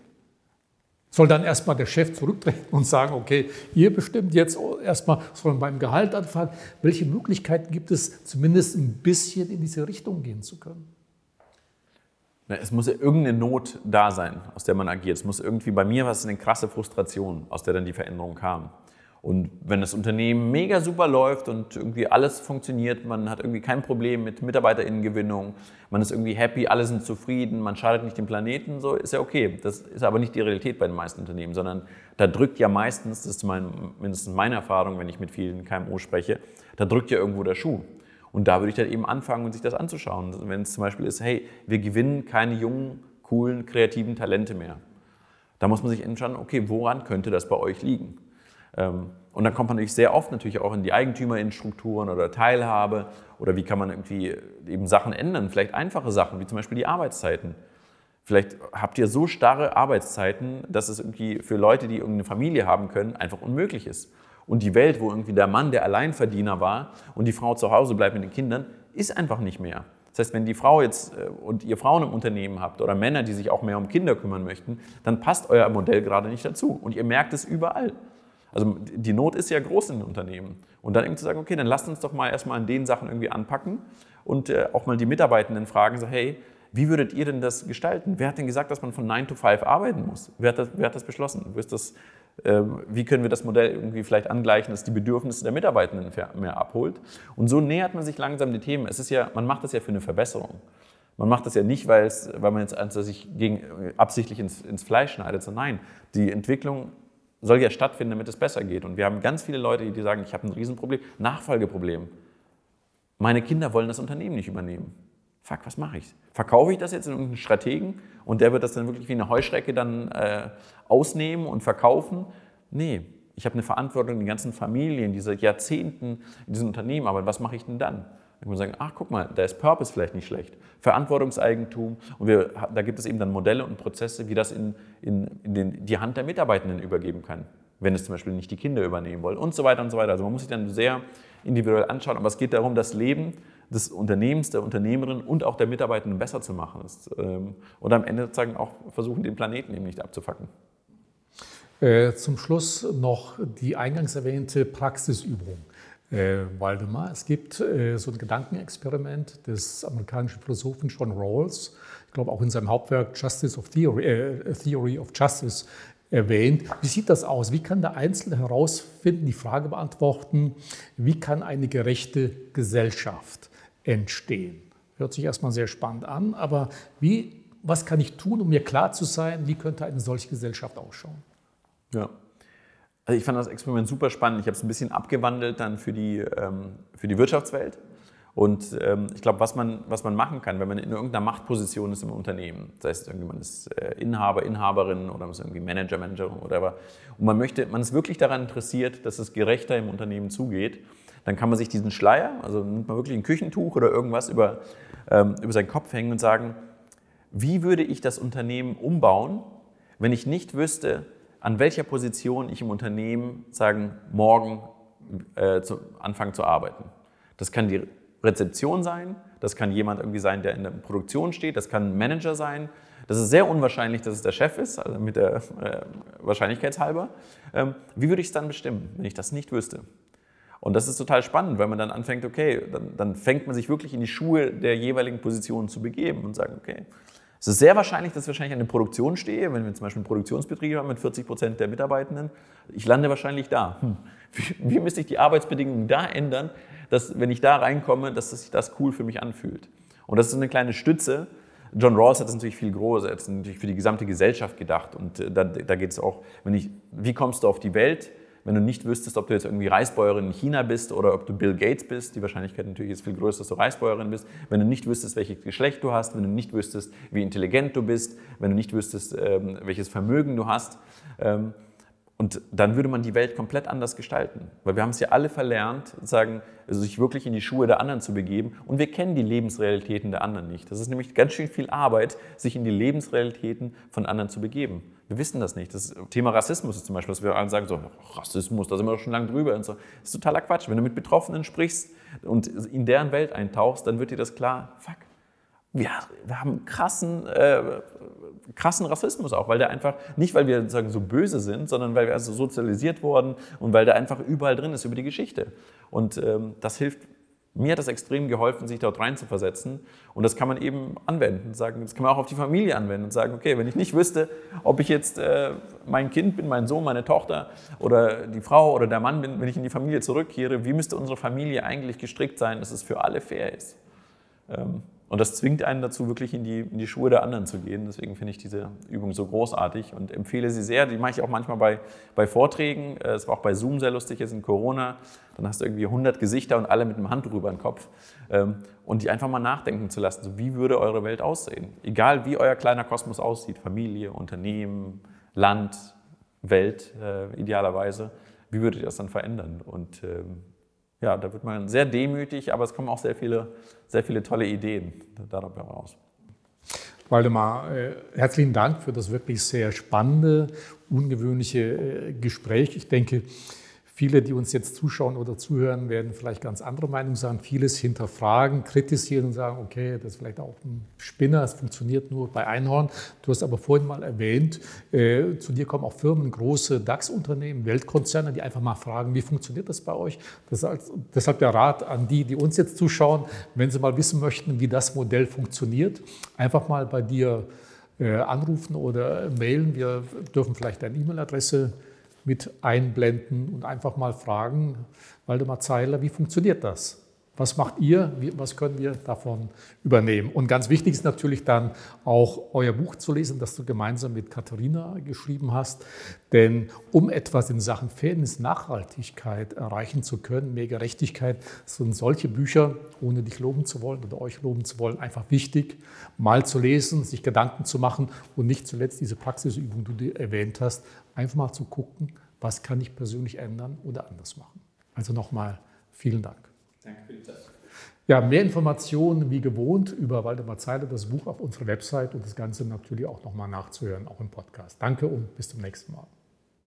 Soll dann erstmal der Chef zurücktreten und sagen, okay, ihr bestimmt jetzt erstmal, sollen beim Gehalt anfangen. Welche Möglichkeiten gibt es, zumindest ein bisschen in diese Richtung gehen zu können? Es muss ja irgendeine Not da sein, aus der man agiert. Es muss irgendwie, bei mir war es eine krasse Frustration, aus der dann die Veränderung kam. Und wenn das Unternehmen mega super läuft und irgendwie alles funktioniert, man hat irgendwie kein Problem mit Mitarbeiterinnengewinnung, man ist irgendwie happy, alle sind zufrieden, man schadet nicht dem Planeten, so ist ja okay. Das ist aber nicht die Realität bei den meisten Unternehmen, sondern da drückt ja meistens, das ist mein, mindestens meine Erfahrung, wenn ich mit vielen KMU spreche, da drückt ja irgendwo der Schuh. Und da würde ich dann eben anfangen sich das anzuschauen. Wenn es zum Beispiel ist, hey, wir gewinnen keine jungen, coolen, kreativen Talente mehr. Da muss man sich entscheiden, okay, woran könnte das bei euch liegen? Ähm, und dann kommt man natürlich sehr oft natürlich auch in die Eigentümerinnenstrukturen oder Teilhabe oder wie kann man irgendwie eben Sachen ändern, vielleicht einfache Sachen, wie zum Beispiel die Arbeitszeiten. Vielleicht habt ihr so starre Arbeitszeiten, dass es irgendwie für Leute, die irgendeine Familie haben können, einfach unmöglich ist. Und die Welt, wo irgendwie der Mann der Alleinverdiener war und die Frau zu Hause bleibt mit den Kindern, ist einfach nicht mehr. Das heißt, wenn die Frau jetzt äh, und ihr Frauen im Unternehmen habt oder Männer, die sich auch mehr um Kinder kümmern möchten, dann passt euer Modell gerade nicht dazu. Und ihr merkt es überall. Also die Not ist ja groß in den Unternehmen. Und dann irgendwie zu sagen, okay, dann lasst uns doch mal erstmal an den Sachen irgendwie anpacken und äh, auch mal die Mitarbeitenden fragen, so hey, wie würdet ihr denn das gestalten? Wer hat denn gesagt, dass man von 9 to 5 arbeiten muss? Wer hat das, wer hat das beschlossen? Das, äh, wie können wir das Modell irgendwie vielleicht angleichen, dass die Bedürfnisse der Mitarbeitenden mehr abholt? Und so nähert man sich langsam die Themen. Es ist ja, man macht das ja für eine Verbesserung. Man macht das ja nicht, weil, es, weil man jetzt sich gegen, absichtlich ins, ins Fleisch schneidet, sondern nein, die Entwicklung soll ja stattfinden, damit es besser geht. Und wir haben ganz viele Leute, die sagen, ich habe ein Riesenproblem, Nachfolgeproblem. Meine Kinder wollen das Unternehmen nicht übernehmen. Fuck, was mache ich? Verkaufe ich das jetzt in irgendeinen Strategen und der wird das dann wirklich wie eine Heuschrecke dann äh, ausnehmen und verkaufen? Nee, ich habe eine Verantwortung, die ganzen Familien, die seit Jahrzehnten in diesem Unternehmen arbeiten. Was mache ich denn dann? Ich muss sagen, ach guck mal, da ist Purpose vielleicht nicht schlecht. Verantwortungseigentum und wir, da gibt es eben dann Modelle und Prozesse, wie das in, in, in den, die Hand der Mitarbeitenden übergeben kann, wenn es zum Beispiel nicht die Kinder übernehmen wollen und so weiter und so weiter. Also man muss sich dann sehr individuell anschauen, aber es geht darum, das Leben des Unternehmens, der Unternehmerin und auch der Mitarbeitenden besser zu machen. Ähm, und am Ende sozusagen auch versuchen, den Planeten eben nicht abzufacken. Äh, zum Schluss noch die eingangs erwähnte Praxisübung. Äh, Waldemar, es gibt äh, so ein Gedankenexperiment des amerikanischen Philosophen John Rawls, ich glaube auch in seinem Hauptwerk Justice of Theory, äh, Theory of Justice erwähnt. Wie sieht das aus? Wie kann der Einzelne herausfinden, die Frage beantworten, wie kann eine gerechte Gesellschaft entstehen? Hört sich erstmal sehr spannend an, aber wie, was kann ich tun, um mir klar zu sein, wie könnte eine solche Gesellschaft ausschauen? Ja, also ich fand das Experiment super spannend. Ich habe es ein bisschen abgewandelt dann für die, ähm, für die Wirtschaftswelt. Und ähm, ich glaube, was man, was man machen kann, wenn man in irgendeiner Machtposition ist im Unternehmen, das heißt, irgendwie man ist äh, Inhaber, Inhaberin oder man ist irgendwie Manager, Managerin oder whatever, und man möchte, man ist wirklich daran interessiert, dass es gerechter im Unternehmen zugeht, dann kann man sich diesen Schleier, also nimmt man wirklich ein Küchentuch oder irgendwas über, ähm, über seinen Kopf hängen und sagen, wie würde ich das Unternehmen umbauen, wenn ich nicht wüsste, an welcher Position ich im Unternehmen sagen, morgen äh, zu, anfangen zu arbeiten. Das kann die Rezeption sein, das kann jemand irgendwie sein, der in der Produktion steht, das kann ein Manager sein. Das ist sehr unwahrscheinlich, dass es der Chef ist, also mit der äh, Wahrscheinlichkeitshalber. Ähm, wie würde ich es dann bestimmen, wenn ich das nicht wüsste? Und das ist total spannend, weil man dann anfängt, okay, dann, dann fängt man sich wirklich in die Schuhe der jeweiligen Positionen zu begeben und sagt, okay, es ist sehr wahrscheinlich, dass ich wahrscheinlich an der Produktion stehe, wenn wir zum Beispiel einen Betrieb haben mit 40 Prozent der Mitarbeitenden. Ich lande wahrscheinlich da. Hm. Wie, wie müsste ich die Arbeitsbedingungen da ändern, dass, wenn ich da reinkomme, dass sich das cool für mich anfühlt? Und das ist eine kleine Stütze. John Rawls hat es natürlich viel größer, er hat es natürlich für die gesamte Gesellschaft gedacht. Und äh, da, da geht es auch, wenn ich, wie kommst du auf die Welt? Wenn du nicht wüsstest, ob du jetzt irgendwie Reisbäuerin in China bist oder ob du Bill Gates bist, die Wahrscheinlichkeit natürlich ist viel größer, dass du Reisbäuerin bist, wenn du nicht wüsstest, welches Geschlecht du hast, wenn du nicht wüsstest, wie intelligent du bist, wenn du nicht wüsstest, ähm, welches Vermögen du hast. Und dann würde man die Welt komplett anders gestalten. Weil wir haben es ja alle verlernt, sagen, also sich wirklich in die Schuhe der anderen zu begeben. Und wir kennen die Lebensrealitäten der anderen nicht. Das ist nämlich ganz schön viel Arbeit, sich in die Lebensrealitäten von anderen zu begeben. Wir wissen das nicht. Das Thema Rassismus ist zum Beispiel, dass wir alle sagen, so, Rassismus, da sind wir doch schon lange drüber. Und so. Das ist totaler Quatsch. Wenn du mit Betroffenen sprichst und in deren Welt eintauchst, dann wird dir das klar, fuck, wir, wir haben krassen, äh, krassen Rassismus auch, weil der einfach, nicht weil wir sagen, so böse sind, sondern weil wir also sozialisiert wurden und weil der einfach überall drin ist über die Geschichte. Und ähm, das hilft, mir hat das extrem geholfen, sich dort rein zu versetzen. Und das kann man eben anwenden. Sagen, das kann man auch auf die Familie anwenden und sagen, okay, wenn ich nicht wüsste, ob ich jetzt äh, mein Kind bin, mein Sohn, meine Tochter oder die Frau oder der Mann bin, wenn ich in die Familie zurückkehre, wie müsste unsere Familie eigentlich gestrickt sein, dass es für alle fair ist? Ähm, und das zwingt einen dazu, wirklich in die, in die Schuhe der anderen zu gehen. Deswegen finde ich diese Übung so großartig und empfehle sie sehr. Die mache ich auch manchmal bei, bei Vorträgen. Äh, es war auch bei Zoom sehr lustig, jetzt in Corona. Dann hast du irgendwie 100 Gesichter und alle mit einem Handtuch über den Kopf. Ähm, und die einfach mal nachdenken zu lassen, so wie würde eure Welt aussehen? Egal wie euer kleiner Kosmos aussieht, Familie, Unternehmen, Land, Welt äh, idealerweise, wie würdet ihr das dann verändern? Und ähm, ja, da wird man sehr demütig, aber es kommen auch sehr viele, sehr viele tolle Ideen dabei raus. Waldemar, äh, herzlichen Dank für das wirklich sehr spannende, ungewöhnliche äh, Gespräch. Ich denke, Viele, die uns jetzt zuschauen oder zuhören, werden vielleicht ganz andere Meinungen sagen, vieles hinterfragen, kritisieren und sagen, okay, das ist vielleicht auch ein Spinner, es funktioniert nur bei Einhorn. Du hast aber vorhin mal erwähnt, äh, zu dir kommen auch Firmen, große DAX-Unternehmen, Weltkonzerne, die einfach mal fragen, wie funktioniert das bei euch? Das ist deshalb der Rat an die, die uns jetzt zuschauen, wenn sie mal wissen möchten, wie das Modell funktioniert, einfach mal bei dir äh, anrufen oder mailen. Wir dürfen vielleicht deine E-Mail-Adresse mit einblenden und einfach mal fragen, Waldemar Zeiler, wie funktioniert das? Was macht ihr? Was können wir davon übernehmen? Und ganz wichtig ist natürlich dann auch euer Buch zu lesen, das du gemeinsam mit Katharina geschrieben hast. Denn um etwas in Sachen Fairness, Nachhaltigkeit erreichen zu können, mehr Gerechtigkeit, sind solche Bücher, ohne dich loben zu wollen oder euch loben zu wollen, einfach wichtig, mal zu lesen, sich Gedanken zu machen und nicht zuletzt diese Praxisübung, die du erwähnt hast, einfach mal zu gucken, was kann ich persönlich ändern oder anders machen. Also nochmal vielen Dank. Danke für die Zeit. Ja, mehr Informationen wie gewohnt über Waldemar Zeiler, das Buch auf unserer Website und das Ganze natürlich auch nochmal nachzuhören, auch im Podcast. Danke und bis zum nächsten Mal.